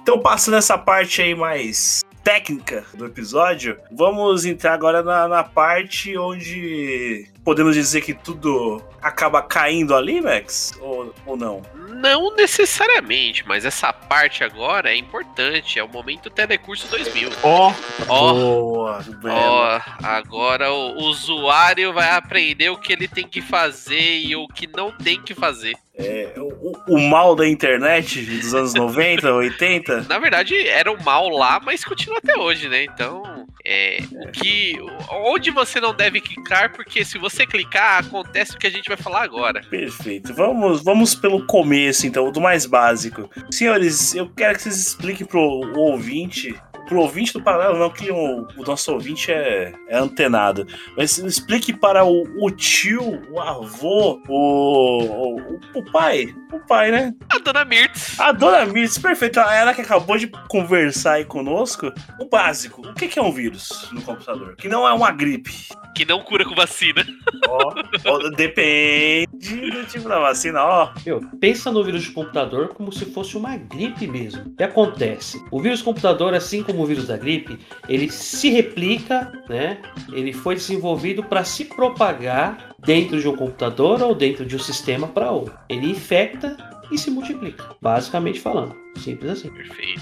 Então, passando essa parte aí mais técnica do episódio, vamos entrar agora na, na parte onde podemos dizer que tudo acaba caindo ali, Max? Ou, ou não? Não necessariamente, mas essa parte agora é importante. É o momento Telecurso 2000. Ó, Ó, boa, ó, agora o usuário vai aprender o que ele tem que fazer e o que não tem que fazer. É, o, o mal da internet dos anos 90, 80. Na verdade, era o mal lá, mas continua até hoje, né? Então, é, que, onde você não deve clicar, porque se você clicar, acontece o que a gente vai falar agora. Perfeito. Vamos, vamos pelo começo, então, do mais básico. Senhores, eu quero que vocês expliquem pro ouvinte. Pro ouvinte do Paralelo, não, que o, o nosso ouvinte é, é antenado. Mas explique para o, o tio, o avô, o, o, o pai. O pai, né? A dona Mirtz. A dona Mirtz, perfeito. Ela que acabou de conversar aí conosco. O básico. O que que é um vírus no computador? Que não é uma gripe. Que não cura com vacina. Ó, ó, depende do tipo da vacina, ó. Meu, pensa no vírus de computador como se fosse uma gripe mesmo. O que acontece? O vírus computador, assim como o vírus da gripe, ele se replica, né? Ele foi desenvolvido para se propagar dentro de um computador ou dentro de um sistema para outro. Ele infecta e se multiplica, basicamente falando. Simples assim. Perfeito.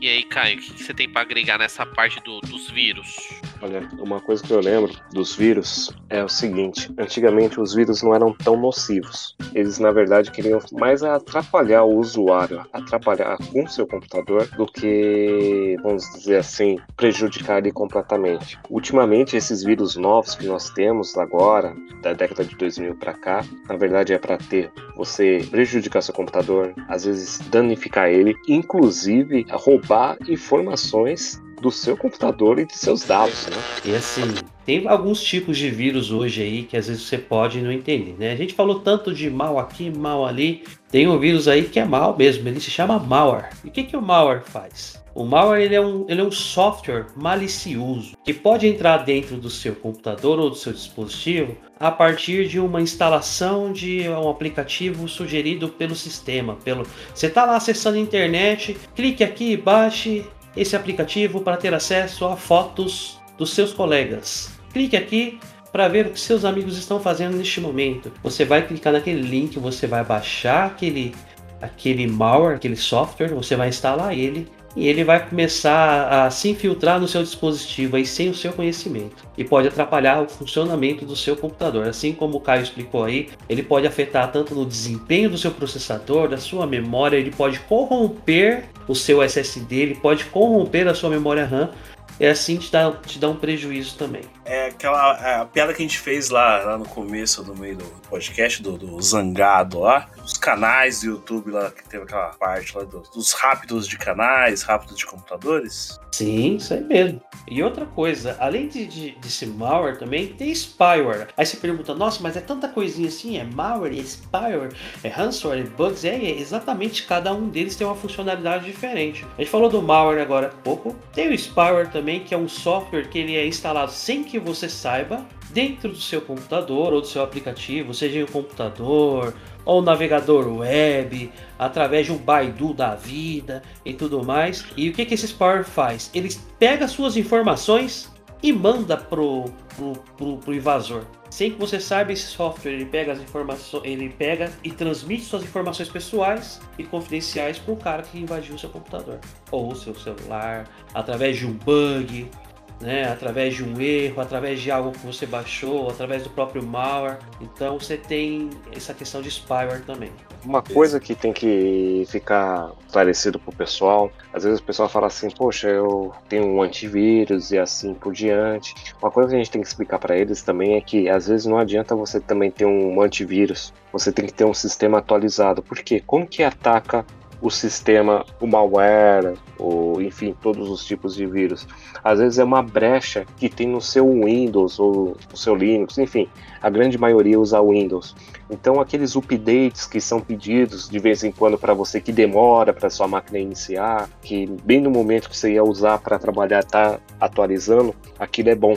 E aí, Caio, o que você tem pra agregar nessa parte do- dos vírus? Olha, uma coisa que eu lembro dos vírus é o seguinte: antigamente os vírus não eram tão nocivos. Eles, na verdade, queriam mais atrapalhar o usuário, atrapalhar com o seu computador, do que, vamos dizer assim, prejudicar ele completamente. Ultimamente, esses vírus novos que nós temos agora, da década de 2000 para cá, na verdade é para ter você prejudicar seu computador, às vezes danificar ele, inclusive roubar informações do seu computador e de seus dados, né? E assim, tem alguns tipos de vírus hoje aí que às vezes você pode não entender, né? A gente falou tanto de mal aqui, mal ali. Tem um vírus aí que é mal mesmo, ele se chama malware. E o que, que o malware faz? O malware ele é, um, ele é um software malicioso que pode entrar dentro do seu computador ou do seu dispositivo a partir de uma instalação de um aplicativo sugerido pelo sistema. Pelo você está lá acessando a internet, clique aqui, baixe esse aplicativo para ter acesso a fotos dos seus colegas. Clique aqui para ver o que seus amigos estão fazendo neste momento. Você vai clicar naquele link, você vai baixar aquele aquele malware, aquele software, você vai instalar ele e ele vai começar a se infiltrar no seu dispositivo sem o seu conhecimento e pode atrapalhar o funcionamento do seu computador. Assim como o Caio explicou aí, ele pode afetar tanto no desempenho do seu processador, da sua memória, ele pode corromper o seu SSD, ele pode corromper a sua memória RAM. E assim te dá, te dá um prejuízo também. É aquela é, a piada que a gente fez lá, lá no começo, no meio do podcast, do, do Zangado lá. Os canais do YouTube lá, que teve aquela parte lá do- dos rápidos de canais, rápidos de computadores. Sim, isso aí mesmo. E outra coisa, além de, de, desse malware também, tem spyware. Aí você pergunta, nossa, mas é tanta coisinha assim, é malware, é spyware, é ransomware, é bugs, é, é exatamente cada um deles tem uma funcionalidade diferente. A gente falou do malware agora há pouco, tem o spyware também, que é um software que ele é instalado sem que você saiba, dentro do seu computador ou do seu aplicativo, seja o computador ou navegador web, através de um Baidu da vida e tudo mais. E o que, que esse spyware faz? Ele pega suas informações e manda pro, pro, pro, pro invasor. Sem que você saiba esse software, ele pega as informações, ele pega e transmite suas informações pessoais e confidenciais para o cara que invadiu seu computador ou seu celular, através de um bug, né, através de um erro, através de algo que você baixou, através do próprio malware. Então você tem essa questão de spyware também. Uma coisa que tem que ficar esclarecido pro pessoal, às vezes o pessoal fala assim, poxa, eu tenho um antivírus e assim por diante. Uma coisa que a gente tem que explicar para eles também é que às vezes não adianta você também ter um antivírus, você tem que ter um sistema atualizado. Por quê? Como que ataca o sistema, o malware, ou enfim, todos os tipos de vírus. Às vezes é uma brecha que tem no seu Windows ou no seu Linux, enfim, a grande maioria usa Windows. Então aqueles updates que são pedidos de vez em quando para você que demora para sua máquina iniciar, que bem no momento que você ia usar para trabalhar está atualizando, aquilo é bom.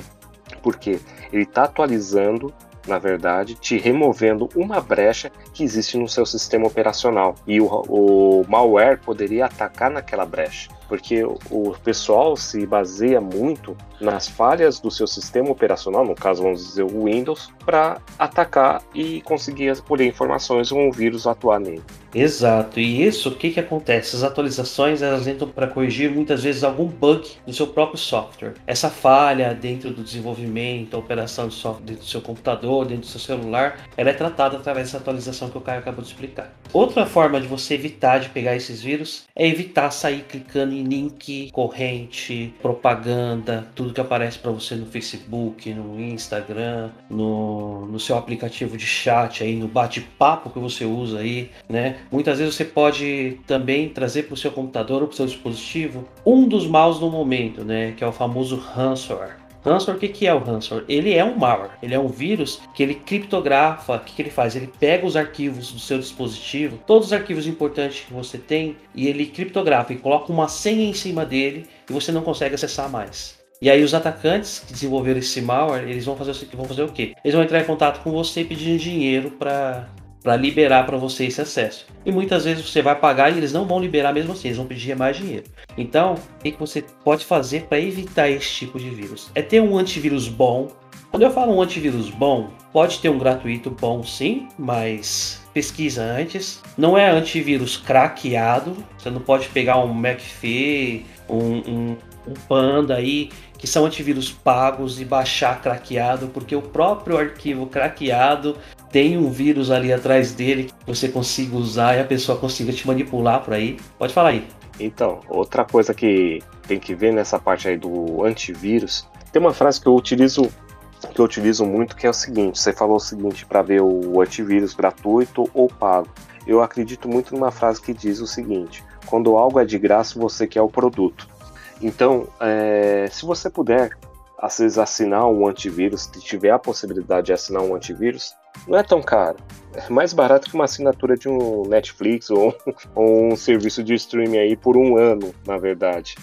Porque ele está atualizando na verdade, te removendo uma brecha que existe no seu sistema operacional. E o, o malware poderia atacar naquela brecha. Porque o- pessoal se baseia muito nas falhas do seu sistema operacional, no caso vamos dizer o Windows, para atacar e conseguir colher informações ou um vírus atuar nele. Exato, e isso, o que que acontece? As atualizações elas entram para corrigir muitas vezes algum bug no seu próprio software. Essa falha dentro do desenvolvimento, operação de software dentro do seu computador, dentro do seu celular, ela é tratada através dessa atualização que o Caio acabou de explicar. Outra forma de você evitar de pegar esses vírus é evitar sair clicando em link, corrente, propaganda, tudo que aparece para você no Facebook, no Instagram, no, no seu aplicativo de chat aí, no bate-papo que você usa aí, né? Muitas vezes você pode também trazer para o seu computador ou para o seu dispositivo um dos maus do momento, né? Que é o famoso ransomware. Ransomware, o que, que é o ransomware? Ele é um malware, ele é um vírus que ele criptografa, o que, que ele faz? Ele pega os arquivos do seu dispositivo, todos os arquivos importantes que você tem, e ele criptografa e coloca uma senha em cima dele e você não consegue acessar mais. E aí os atacantes que desenvolveram esse malware, eles vão fazer, o- vão fazer o quê? Eles vão entrar em contato com você pedindo dinheiro para para liberar para você esse acesso. E muitas vezes você vai pagar e eles não vão liberar mesmo assim, eles vão pedir mais dinheiro. Então, o que você pode fazer para evitar esse tipo de vírus? É ter um antivírus bom. Quando eu falo um antivírus bom, pode ter um gratuito bom sim, mas pesquisa antes. Não é antivírus craqueado. Você não pode pegar um McAfee, um, um, um Panda aí, que são antivírus pagos e baixar craqueado, porque o próprio arquivo craqueado tem um vírus ali atrás dele que você consiga usar e a pessoa consiga te manipular por aí. Pode falar aí. Então, outra coisa que tem que ver nessa parte aí do antivírus, tem uma frase que eu utilizo que eu utilizo muito que é o seguinte, você falou o seguinte para ver o antivírus gratuito ou pago. Eu acredito muito numa frase que diz o seguinte: quando algo é de graça, você quer o produto. Então, é, se você puder, às vezes, assinar um antivírus, se tiver a possibilidade de assinar um antivírus, não é tão caro. É mais barato que uma assinatura de um Netflix ou, ou um serviço de streaming aí por um ano, na verdade.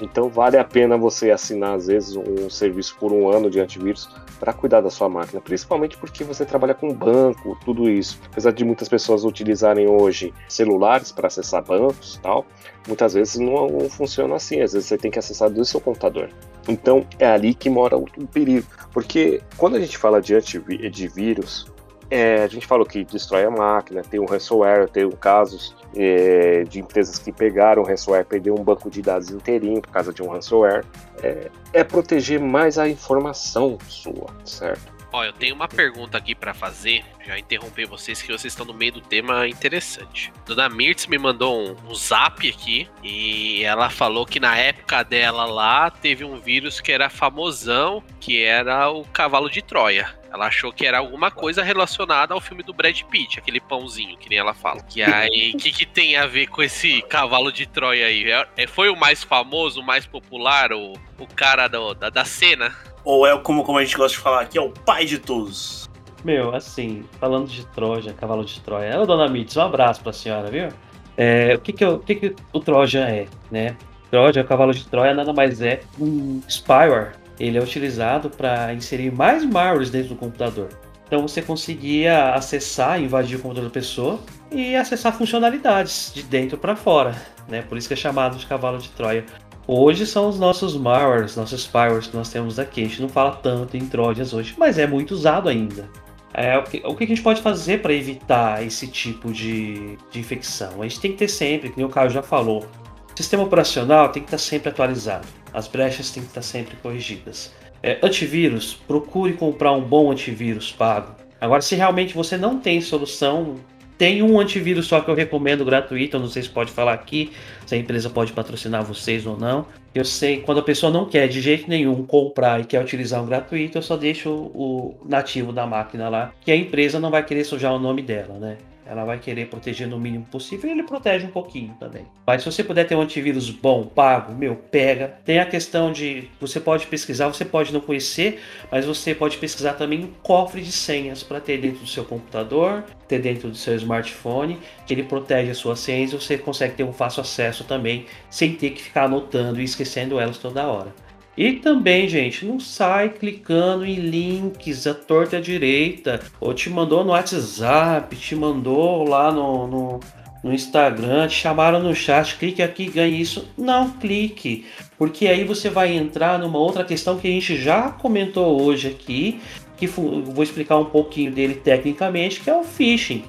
Então vale a pena você assinar às vezes um serviço por um ano de antivírus para cuidar da sua máquina, principalmente porque você trabalha com banco, tudo isso. Apesar de muitas pessoas utilizarem hoje celulares para acessar bancos, tal, muitas vezes não, não funciona assim. Às vezes você tem que acessar do seu computador. Então é ali que mora o, perigo, porque quando a gente fala de antivírus, é, a gente falou que destrói a máquina, tem um ransomware, tem casos é, de empresas que pegaram o ransomware, perderam um banco de dados inteirinho por causa de um ransomware. É, é proteger mais a informação sua, certo? Ó, eu tenho uma pergunta aqui pra fazer. Já interromper vocês que vocês estão no meio do tema interessante. Dona Mirtz me mandou um, um zap aqui e ela falou que na época dela lá teve um vírus que era famosão, que era o cavalo de Troia. Ela achou que era alguma coisa relacionada ao filme do Brad Pitt, aquele pãozinho, que nem ela fala. E aí, o que, que tem a ver com esse cavalo de Troia aí? É- é- foi o mais famoso, o mais popular, o, o cara do- da, da cena? Ou é como, como a gente gosta de falar aqui, é o pai de todos. Meu, assim, falando de Troja, cavalo de Troia. Ô, dona Mitz, um abraço pra senhora, viu? É, o que que, o, o que que o Troja é, né? Troja, o cavalo de Troia, nada mais é um spyware. Ele é utilizado para inserir mais malwares dentro do computador. Então você conseguia acessar, invadir o computador da pessoa e acessar funcionalidades de dentro para fora, né? Por isso que é chamado de cavalo de Troia. Hoje são os nossos malwares, nossos spywares que nós temos aqui. A gente não fala tanto em Trojans hoje, mas é muito usado ainda. É, o, que, o que a gente pode fazer para evitar esse tipo de, de infecção? A gente tem que ter sempre, como o Caio já falou, o sistema operacional tem que estar sempre atualizado. As brechas têm que estar sempre corrigidas. É, antivírus, procure comprar um bom antivírus pago. Agora, se realmente você não tem solução, tem um antivírus só que eu recomendo gratuito. Eu não sei se pode falar aqui, se a empresa pode patrocinar vocês ou não. Eu sei, quando a pessoa não quer de jeito nenhum comprar e quer utilizar um gratuito, eu só deixo o nativo da máquina lá, que a empresa não vai querer sujar o nome dela, né? Ela vai querer proteger no mínimo possível e ele protege um pouquinho também. Mas se você puder ter um antivírus bom, pago, meu, pega. Tem a questão de você pode pesquisar, você pode não conhecer, mas você pode pesquisar também um cofre de senhas para ter dentro do seu computador, ter dentro do seu smartphone, que ele protege as suas senhas e você consegue ter um fácil acesso também, sem ter que ficar anotando e esquecendo elas toda hora. E também, gente, não sai clicando em links à torta à direita. Ou te mandou no WhatsApp, te mandou lá no, no no Instagram, te chamaram no chat, clique aqui, ganhe isso. Não clique, porque aí você vai entrar numa outra questão que a gente já comentou hoje aqui, que vou explicar um pouquinho dele tecnicamente, que é o phishing.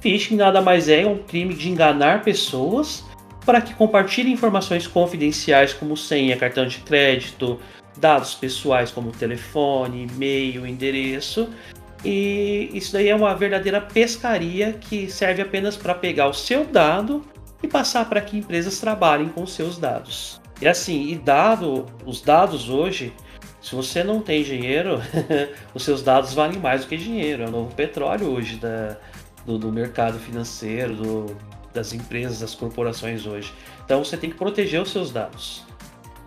Phishing nada mais é um crime de enganar pessoas para que compartilhem informações confidenciais como senha, cartão de crédito, dados pessoais como telefone, e-mail, endereço. E isso daí é uma verdadeira pescaria que serve apenas para pegar o seu dado e passar para que empresas trabalhem com seus dados. E assim, e dado, os dados hoje, se você não tem dinheiro, os seus dados valem mais do que dinheiro. É o novo petróleo hoje da, do, do mercado financeiro, do- das empresas, das corporações hoje. Então você tem que proteger os seus dados.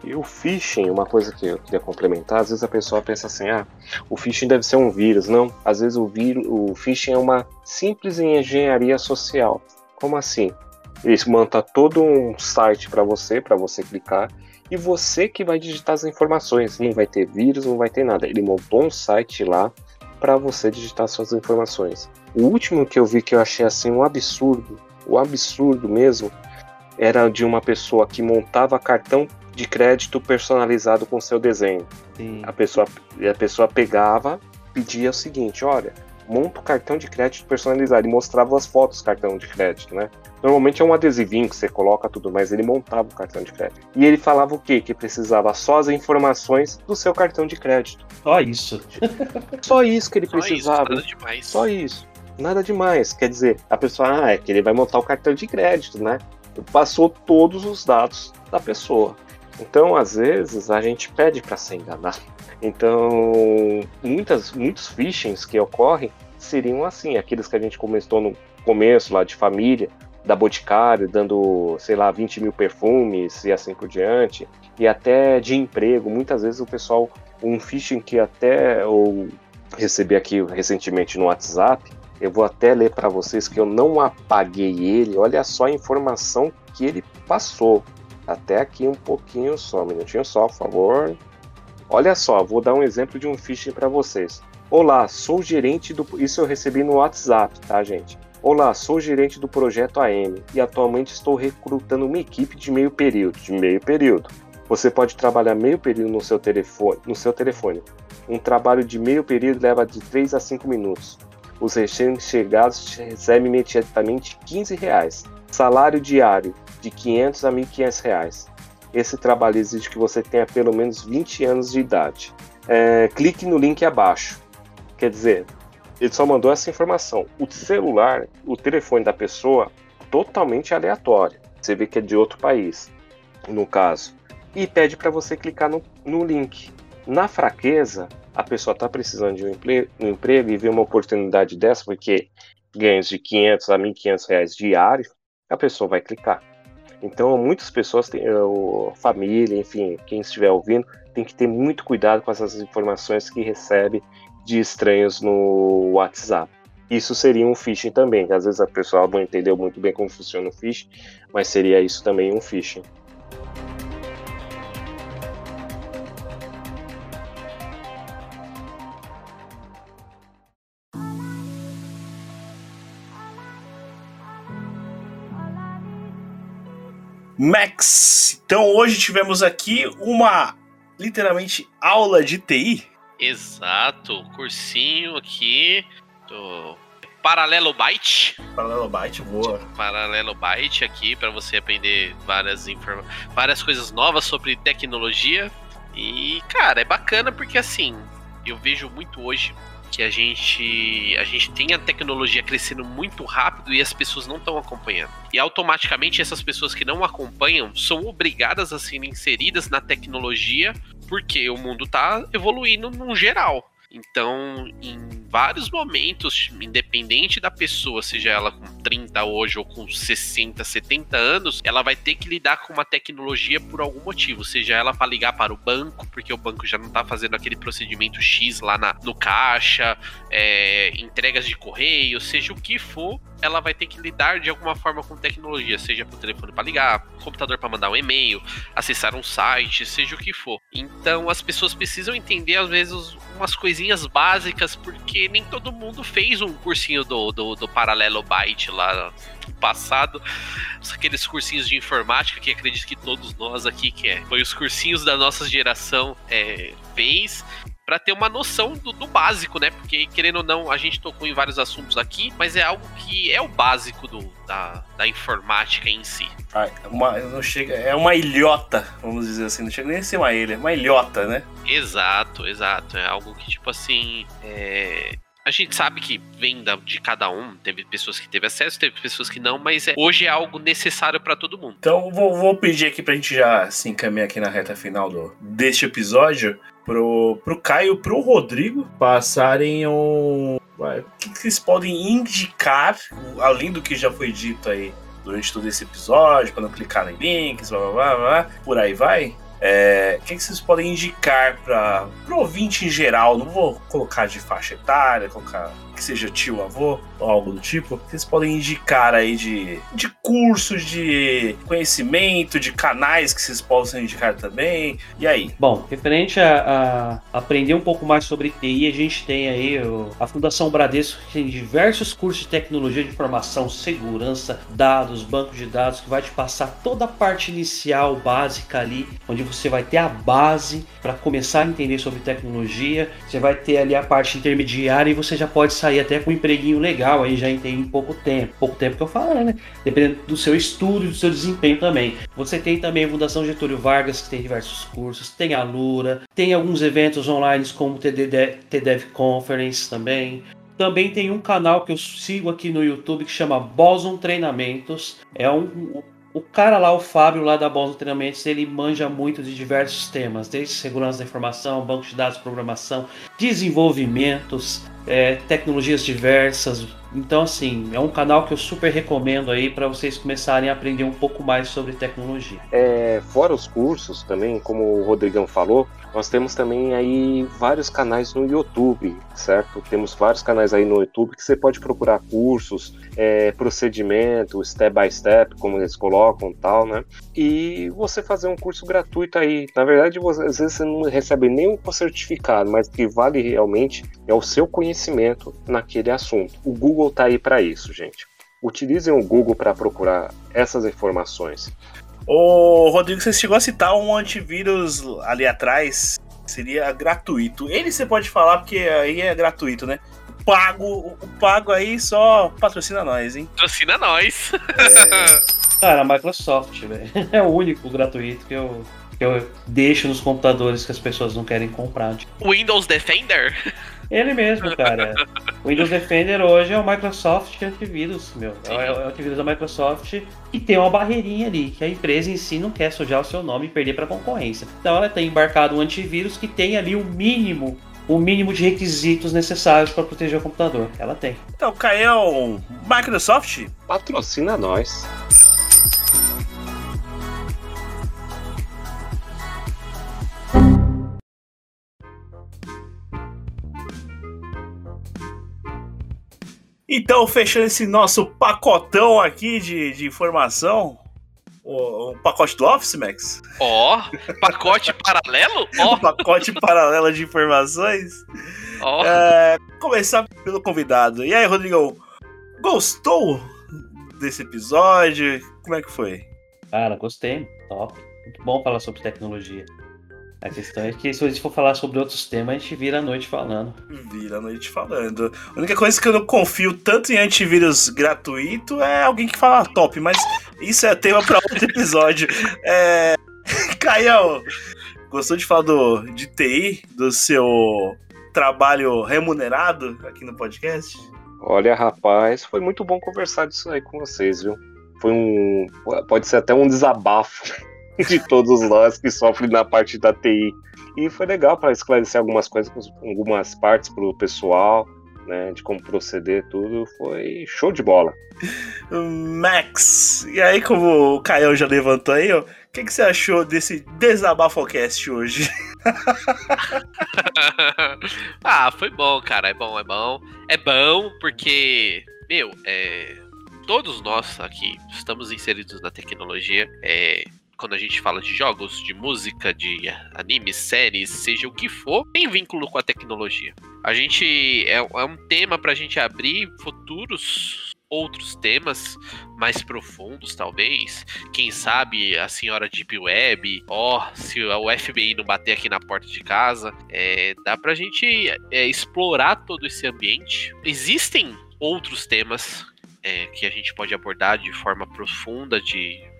E o phishing, uma coisa que eu queria complementar, às vezes a pessoa pensa assim, ah, o phishing deve ser um vírus. Não, às vezes o, vírus, o phishing é uma simples engenharia social. Como assim? Ele monta todo um site para você, para você clicar, e você que vai digitar as informações. Não vai ter vírus, não vai ter nada. Ele montou um site lá para você digitar suas informações. O último que eu vi que eu achei assim um absurdo, o absurdo mesmo, era de uma pessoa que montava cartão de crédito personalizado com seu desenho. Sim. A pessoa, a pessoa pegava, pedia o seguinte, olha, monta o cartão de crédito personalizado e mostrava as fotos do cartão de crédito, né? Normalmente é um adesivinho que você coloca tudo, mas ele montava o cartão de crédito. E ele falava o quê? Que precisava só as informações do seu cartão de crédito. Só isso. Só isso que ele Só isso, precisava. nada demais. Só isso. Nada demais. Quer dizer, a pessoa, ah, é que ele vai montar o cartão de crédito, né? Passou todos os dados da pessoa. Então, às vezes, a gente pede para ser enganado. Então, muitas, muitos phishings que ocorrem seriam assim, aqueles que a gente começou no começo lá de família, da Boticário, dando, sei lá, 20 mil perfumes e assim por diante, e até de emprego. Muitas vezes o pessoal, um phishing que até eu recebi aqui recentemente no WhatsApp, eu vou até ler para vocês que eu não apaguei ele. Olha só a informação que ele passou. Até aqui um pouquinho só, um minutinho só, por favor. Olha só, vou dar um exemplo de um phishing para vocês. Olá, sou gerente do. Isso eu recebi no WhatsApp, tá, gente? Olá, sou gerente do projeto AM e atualmente estou recrutando uma equipe de meio período. De meio período. Você pode trabalhar meio período no seu telefone. No seu telefone. Um trabalho de meio período leva de 3 a 5 minutos. Os recém-chegados recebem imediatamente 15 reais. Salário diário de R$ 500 a 1.500 reais. Esse trabalho exige que você tenha pelo menos 20 anos de idade. É, clique no link abaixo. Quer dizer, ele só mandou essa informação. O celular, o telefone da pessoa, totalmente aleatório. Você vê que é de outro país, no caso. E pede para você clicar no, no link. Na fraqueza, a pessoa está precisando de um emprego, um emprego e vê uma oportunidade dessa, porque ganhos de 500 a 1.500 reais diário, a pessoa vai clicar. Então, muitas pessoas, têm, o, família, enfim, quem estiver ouvindo, tem que ter muito cuidado com essas informações que recebe de estranhos no WhatsApp. Isso seria um phishing também, às vezes a pessoa não entendeu muito bem como funciona o phishing, mas seria isso também um phishing. Max, então hoje tivemos aqui uma literalmente aula de TI. Exato, cursinho aqui do Paralelo Byte. Paralelo Byte, boa. Paralelo Byte aqui para você aprender várias informa várias coisas novas sobre tecnologia. E, cara, é bacana porque assim, eu vejo muito hoje que a gente a gente tem a tecnologia crescendo muito rápido e as pessoas não estão acompanhando. E automaticamente essas pessoas que não acompanham são obrigadas a serem inseridas na tecnologia porque o mundo tá evoluindo no geral. Então, em vários momentos, independente da pessoa, seja ela com 30 hoje ou com 60, 70 anos, ela vai ter que lidar com uma tecnologia por algum motivo, seja ela para ligar para o banco, porque o banco já não tá fazendo aquele procedimento X lá na, no caixa, é, entregas de correio, seja o que for, ela vai ter que lidar de alguma forma com tecnologia, seja por telefone para ligar, computador para mandar um e-mail, acessar um site, seja o que for. Então as pessoas precisam entender às vezes umas coisinhas básicas, porque nem todo mundo fez um cursinho do, do, do Paralelo Byte lá no passado, aqueles cursinhos de informática que acredito que todos nós aqui que é, foi os cursinhos da nossa geração é, fez para ter uma noção do, do, básico, né? Porque, querendo ou não, a gente tocou em vários assuntos aqui, mas é algo que é o básico do, da, da informática em si. Ah, uma, não chega, é uma ilhota, vamos dizer assim, não chega nem a ser uma ilha, é uma ilhota, né? Exato, exato. É algo que, tipo assim, é, a gente sabe que vem de cada um, teve pessoas que teve acesso, teve pessoas que não, mas é, hoje é algo necessário para todo mundo. Então vou, vou, pedir aqui pra gente já se encaminhar aqui na reta final do, deste episódio pro, pro Caio pro Rodrigo passarem um. O que, que vocês podem indicar, além do que já foi dito aí durante todo esse episódio, para não clicar em links, blá blá blá, blá por aí vai? É, o que, que, vocês podem indicar para o ouvinte em geral? Não vou colocar de faixa etária, colocar que seja tio, avô ou algo do tipo. Vocês podem indicar aí de, de cursos, de conhecimento, de canais que vocês possam indicar também. E aí? Bom, referente a, a aprender um pouco mais sobre TI, a gente tem aí o, a Fundação Bradesco, que tem diversos cursos de tecnologia de informação, segurança, dados, banco de dados, que vai te passar toda a parte inicial, básica ali, onde você vai ter a base para começar a entender sobre tecnologia. Você vai ter ali a parte intermediária e você já pode sair até com um empreguinho legal aí já em pouco tempo. Pouco tempo que eu falo, né? Dependendo do seu estudo e do seu desempenho também. Você tem também a Fundação Getúlio Vargas, que tem diversos cursos, tem a Lura, tem alguns eventos online como o TDEV Conference também. Também tem um canal que eu sigo aqui no YouTube que chama Boson Treinamentos. É um, o cara lá, o Fábio, lá da Boson Treinamentos, ele manja muito de diversos temas, desde segurança da informação, banco de dados, programação, desenvolvimentos, é, tecnologias diversas. Então, assim, é um canal que eu super recomendo aí para vocês começarem a aprender um pouco mais sobre tecnologia. É, fora os cursos também, como o Rodrigão falou, nós temos também aí vários canais no YouTube, certo? Temos vários canais aí no YouTube que você pode procurar cursos, é, procedimento, step by step, como eles colocam tal, né? E você fazer um curso gratuito aí. Na verdade, você, às vezes você não recebe nenhum certificado, mas que vale realmente é o seu conhecimento naquele assunto. O Google tá aí para isso, gente. Utilizem o Google para procurar essas informações. Ô, Rodrigo, você chegou a citar um antivírus ali atrás, seria gratuito. Ele você pode falar porque aí é gratuito, né? O pago, o pago aí só patrocina nós, hein? Patrocina nós. É... Cara, a Microsoft, velho. É o único gratuito que eu, que eu deixo nos computadores que as pessoas não querem comprar. Tipo. Windows Defender? Ele mesmo, cara. O Windows Defender hoje é o Microsoft antivírus, meu. É, é o antivírus da Microsoft e tem uma barreirinha ali, que a empresa em si não quer sujar o seu nome e perder para concorrência. Então ela tem embarcado um antivírus que tem ali o mínimo o mínimo de requisitos necessários para proteger o computador. Ela tem. Então, Caio, Microsoft patrocina nós. Então, fechando esse nosso pacotão aqui de, de informação, o, o, pacote do Office, Max? Ó, oh, pacote paralelo? Ó, oh. pacote paralelo de informações. Ó. Oh. É, começar pelo convidado. E aí, Rodrigo, gostou desse episódio? Como é que foi? Cara, gostei. Top. Muito bom falar sobre tecnologia. A questão é que se a gente for falar sobre outros temas, a gente vira a noite falando. Vira a noite falando. A única coisa que eu não confio tanto em antivírus gratuito é alguém que fala top, mas isso é tema para outro episódio. É... Caio, gostou de falar do, de TI, do seu trabalho remunerado aqui no podcast? Olha, rapaz, foi muito bom conversar disso aí com vocês, viu? Foi um. Pode ser até um desabafo de todos nós que sofrem na parte da TI. E foi legal para esclarecer algumas coisas, algumas partes para o pessoal, né, de como proceder, tudo. Foi show de bola. Max, e aí, como o Caio já levantou aí, o que, que você achou desse desabafocast hoje? ah, foi bom, cara. É bom, é bom. É bom porque, meu, é, todos nós aqui estamos inseridos na tecnologia. É, quando a gente fala de jogos, de música, de animes, séries, seja o que for, tem vínculo com a tecnologia. A gente é, é um tema para a gente abrir futuros outros temas mais profundos, talvez. Quem sabe a senhora Deep Web, ó, se o FBI não bater aqui na porta de casa, é, dá pra gente é, explorar todo esse ambiente. Existem outros temas é, que a gente pode abordar de forma profunda, de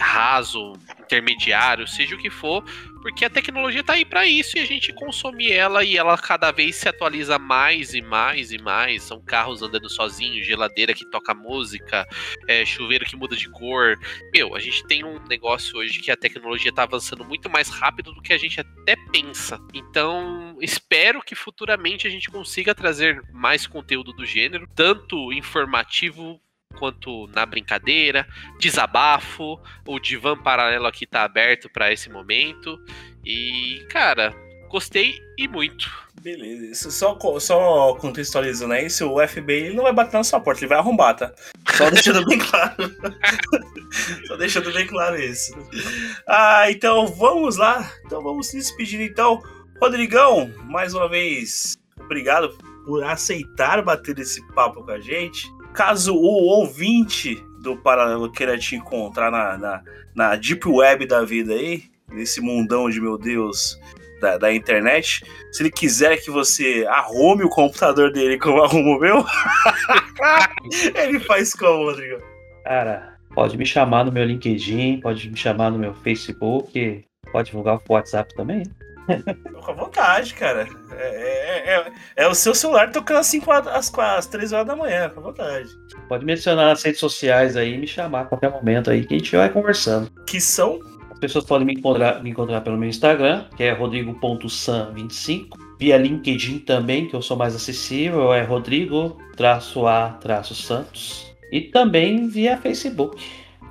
raso, intermediário, seja o que for, porque a tecnologia tá aí para isso e a gente consome ela e ela cada vez se atualiza mais e mais e mais. São carros andando sozinhos, geladeira que toca música, é, chuveiro que muda de cor. Meu, a gente tem um negócio hoje que a tecnologia tá avançando muito mais rápido do que a gente até pensa. Então, espero que futuramente a gente consiga trazer mais conteúdo do gênero, tanto informativo quanto na brincadeira, desabafo, o divã paralelo aqui tá aberto para esse momento. E, cara, gostei e muito. Beleza, só, só contextualizando aí, se o FBI ele não vai bater na sua porta, ele vai arrombar, tá? Só deixando bem claro. só deixando bem claro isso. Ah, então vamos lá. Então vamos se despedir então. Rodrigão, mais uma vez, obrigado por aceitar bater esse papo com a gente. Caso o ouvinte do Paralelo queira te encontrar na, na, na Deep Web da vida aí, nesse mundão de meu Deus da, da internet, se ele quiser que você arrume o computador dele como eu arrumo o meu, ele faz como, Rodrigo? Cara, pode me chamar no meu LinkedIn, pode me chamar no meu Facebook, pode divulgar o WhatsApp também. Fica à vontade, cara. É, é- é- é o seu celular tocando às 5 horas, às, às 3 horas da manhã, à vontade. Pode me adicionar nas redes sociais aí e me chamar a qualquer momento aí que a gente vai conversando. Que são As pessoas podem me encontrar, me encontrar pelo meu Instagram, que é rodrigo.sam25. Via LinkedIn também, que eu sou mais acessível, é rodrigo-a-santos. E também via Facebook,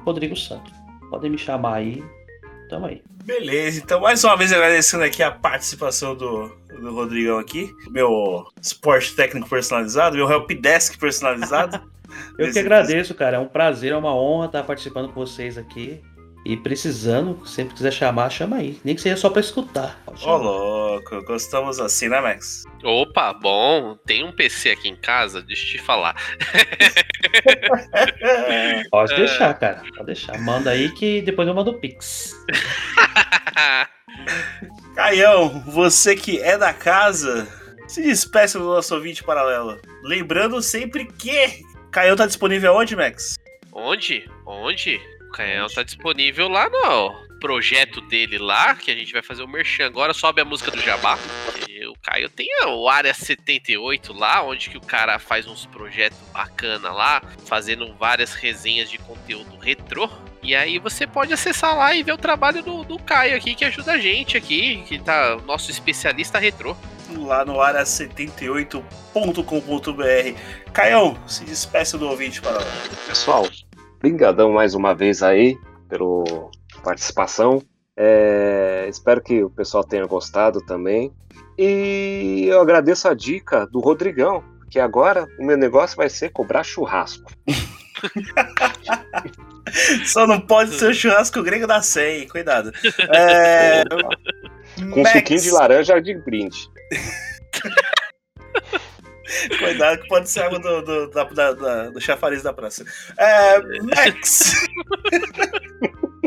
Rodrigo Santos. Podem me chamar aí, tamo aí. Beleza, então mais uma vez agradecendo aqui a participação do, do Rodrigão aqui, meu suporte técnico personalizado, meu helpdesk personalizado. Eu que agradeço, cara. É um prazer, é uma honra estar participando com vocês aqui. E precisando, sempre quiser chamar, chama aí. Nem que seja só pra escutar. Ô, chamar. louco, gostamos assim, né, Max? Opa, bom, tem um PC aqui em casa, deixa eu te falar. Pode deixar, cara. Pode deixar. Manda aí que depois eu mando o Pix. Caião, você que é da casa, se despeça do nosso ouvinte paralelo. Lembrando sempre que Caião tá disponível onde, Max? Onde? Onde? O canhão tá disponível lá no projeto dele lá, que a gente vai fazer o merchan agora, sobe a música do Jabá. E o Caio tem o Área 78 lá, onde que o cara faz uns projetos bacana lá, fazendo várias resenhas de conteúdo retrô. E aí você pode acessar lá e ver o trabalho do, do Caio aqui, que ajuda a gente aqui, que tá o nosso especialista retrô. Lá no área78.com.br. Caião, se despeça do ouvinte paralelo. Pessoal, brigadão mais uma vez aí pela participação. É, espero que o pessoal tenha gostado também. E eu agradeço a dica do Rodrigão, que agora o meu negócio vai ser cobrar churrasco. Só não pode ser o churrasco grego da 100, cuidado. É... Com Max, suquinho de laranja de brinde. Cuidado que pode ser água do, do, da- da- da- do chafariz da praça. É, Max!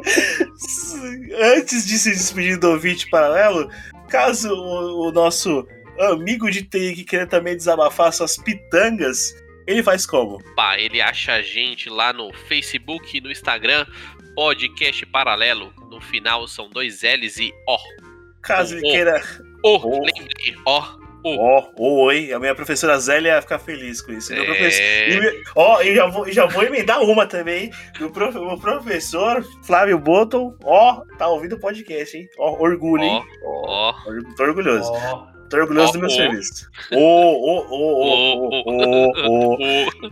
Antes de se despedir do ouvinte paralelo, caso o, o nosso amigo de TI que queira também desabafar suas pitangas, ele faz como? Pá, ele acha a gente lá no Facebook e no Instagram, podcast paralelo. No final são dois L's e O. Caso ele Oh. queira. O, Oh. lembrei, O. Ó, oi, a minha professora Zélia ia ficar feliz com isso. Professor- e É, Ó, e já vou, já vou emendar uma também. O, prof- o professor Flávio Botton, ó, tá ouvindo o podcast, hein? Ó, orgulho, hein? ó, Tô orgulhoso. Tô orgulhoso Ó, do meu ó. serviço. Ô, ô, ô, ô, ô, ô, ô,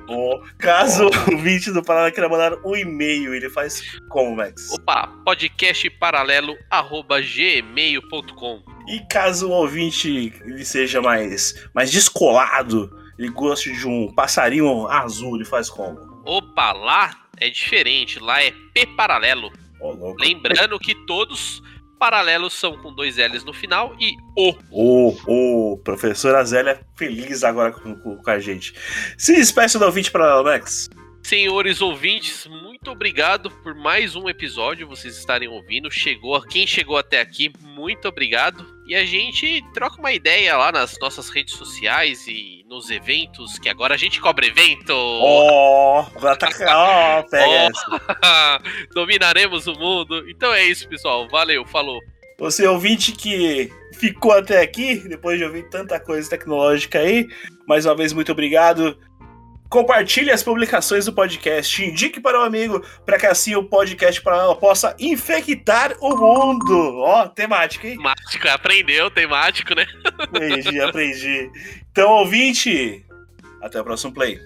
o. ô. Caso o ouvinte do Paraná queira mandar um e-mail, ele faz como, Max? Opa, podcast paralelo arroba gmail.com. E caso o ouvinte ele seja mais, mais descolado, ele goste de um passarinho azul, ele faz como? Opa, lá é diferente, lá é P paralelo. Louco. Lembrando que todos Paralelos são com dois L's no final e O. O, o professora Zélia feliz agora com, com, com a gente. Se despeça do ouvinte para Max. Senhores ouvintes, muito obrigado por mais um episódio vocês estarem ouvindo. Chegou, quem chegou até aqui, muito obrigado. E a gente troca uma ideia lá nas nossas redes sociais e nos eventos, que agora a gente cobra evento. Ó, agora tá. Ó, pega essa. Dominaremos o mundo. Então é isso, pessoal. Valeu, falou. Você ouvinte que ficou até aqui, depois de ouvir tanta coisa tecnológica aí, mais uma vez, muito obrigado. Compartilhe as publicações do podcast, indique para o amigo, para que assim o podcast Paralelo possa infectar o mundo. Ó, temática, hein? Temático, aprendeu, temático, né? Aprendi, aprendi. Então, ouvinte, até o próximo play.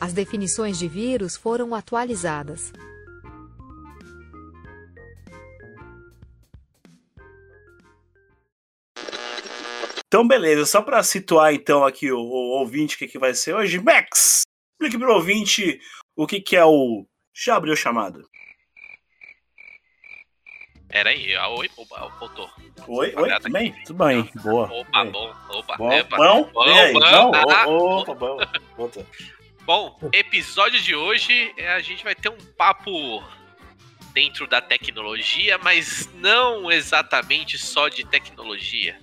As definições de vírus foram atualizadas. Então, beleza, só para situar então aqui o, o ouvinte o que, que vai ser hoje, Max, explique pro ouvinte o que, que é o. Já abriu chamada. Pera aí, ah, oi, opa, voltou. Oi, oi, tudo bem? Tudo bem, boa. Opa, Oi. bom, opa, Bom, epa. bom, bom, aí? bom, Bom, ah, Ô, opa, bom. Bom, episódio de hoje é, a gente vai ter um papo dentro da tecnologia, mas não exatamente só de tecnologia.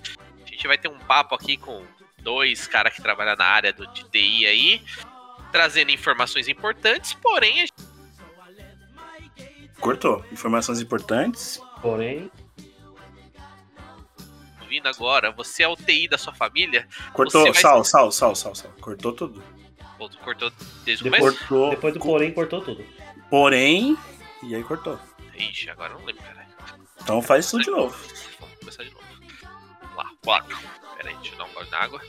A gente vai ter um papo aqui com dois caras que trabalham na área do de TI aí, trazendo informações importantes, porém a gente Cortou. Informações importantes. Porém, ouvindo agora, você é o TI da sua família, Cortou. Vai- Sal, sal, sal, sal, sal. Cortou tudo. Ou cortou desde o Depois- começo? Cortou. depois do porém, cortou tudo. Porém. E aí cortou. Ixi, agora eu não lembro, caralho. Então faz tudo de novo. Vamos começar de novo. Vamos lá, quatro. Pera aí, deixa eu dar um gole d'água.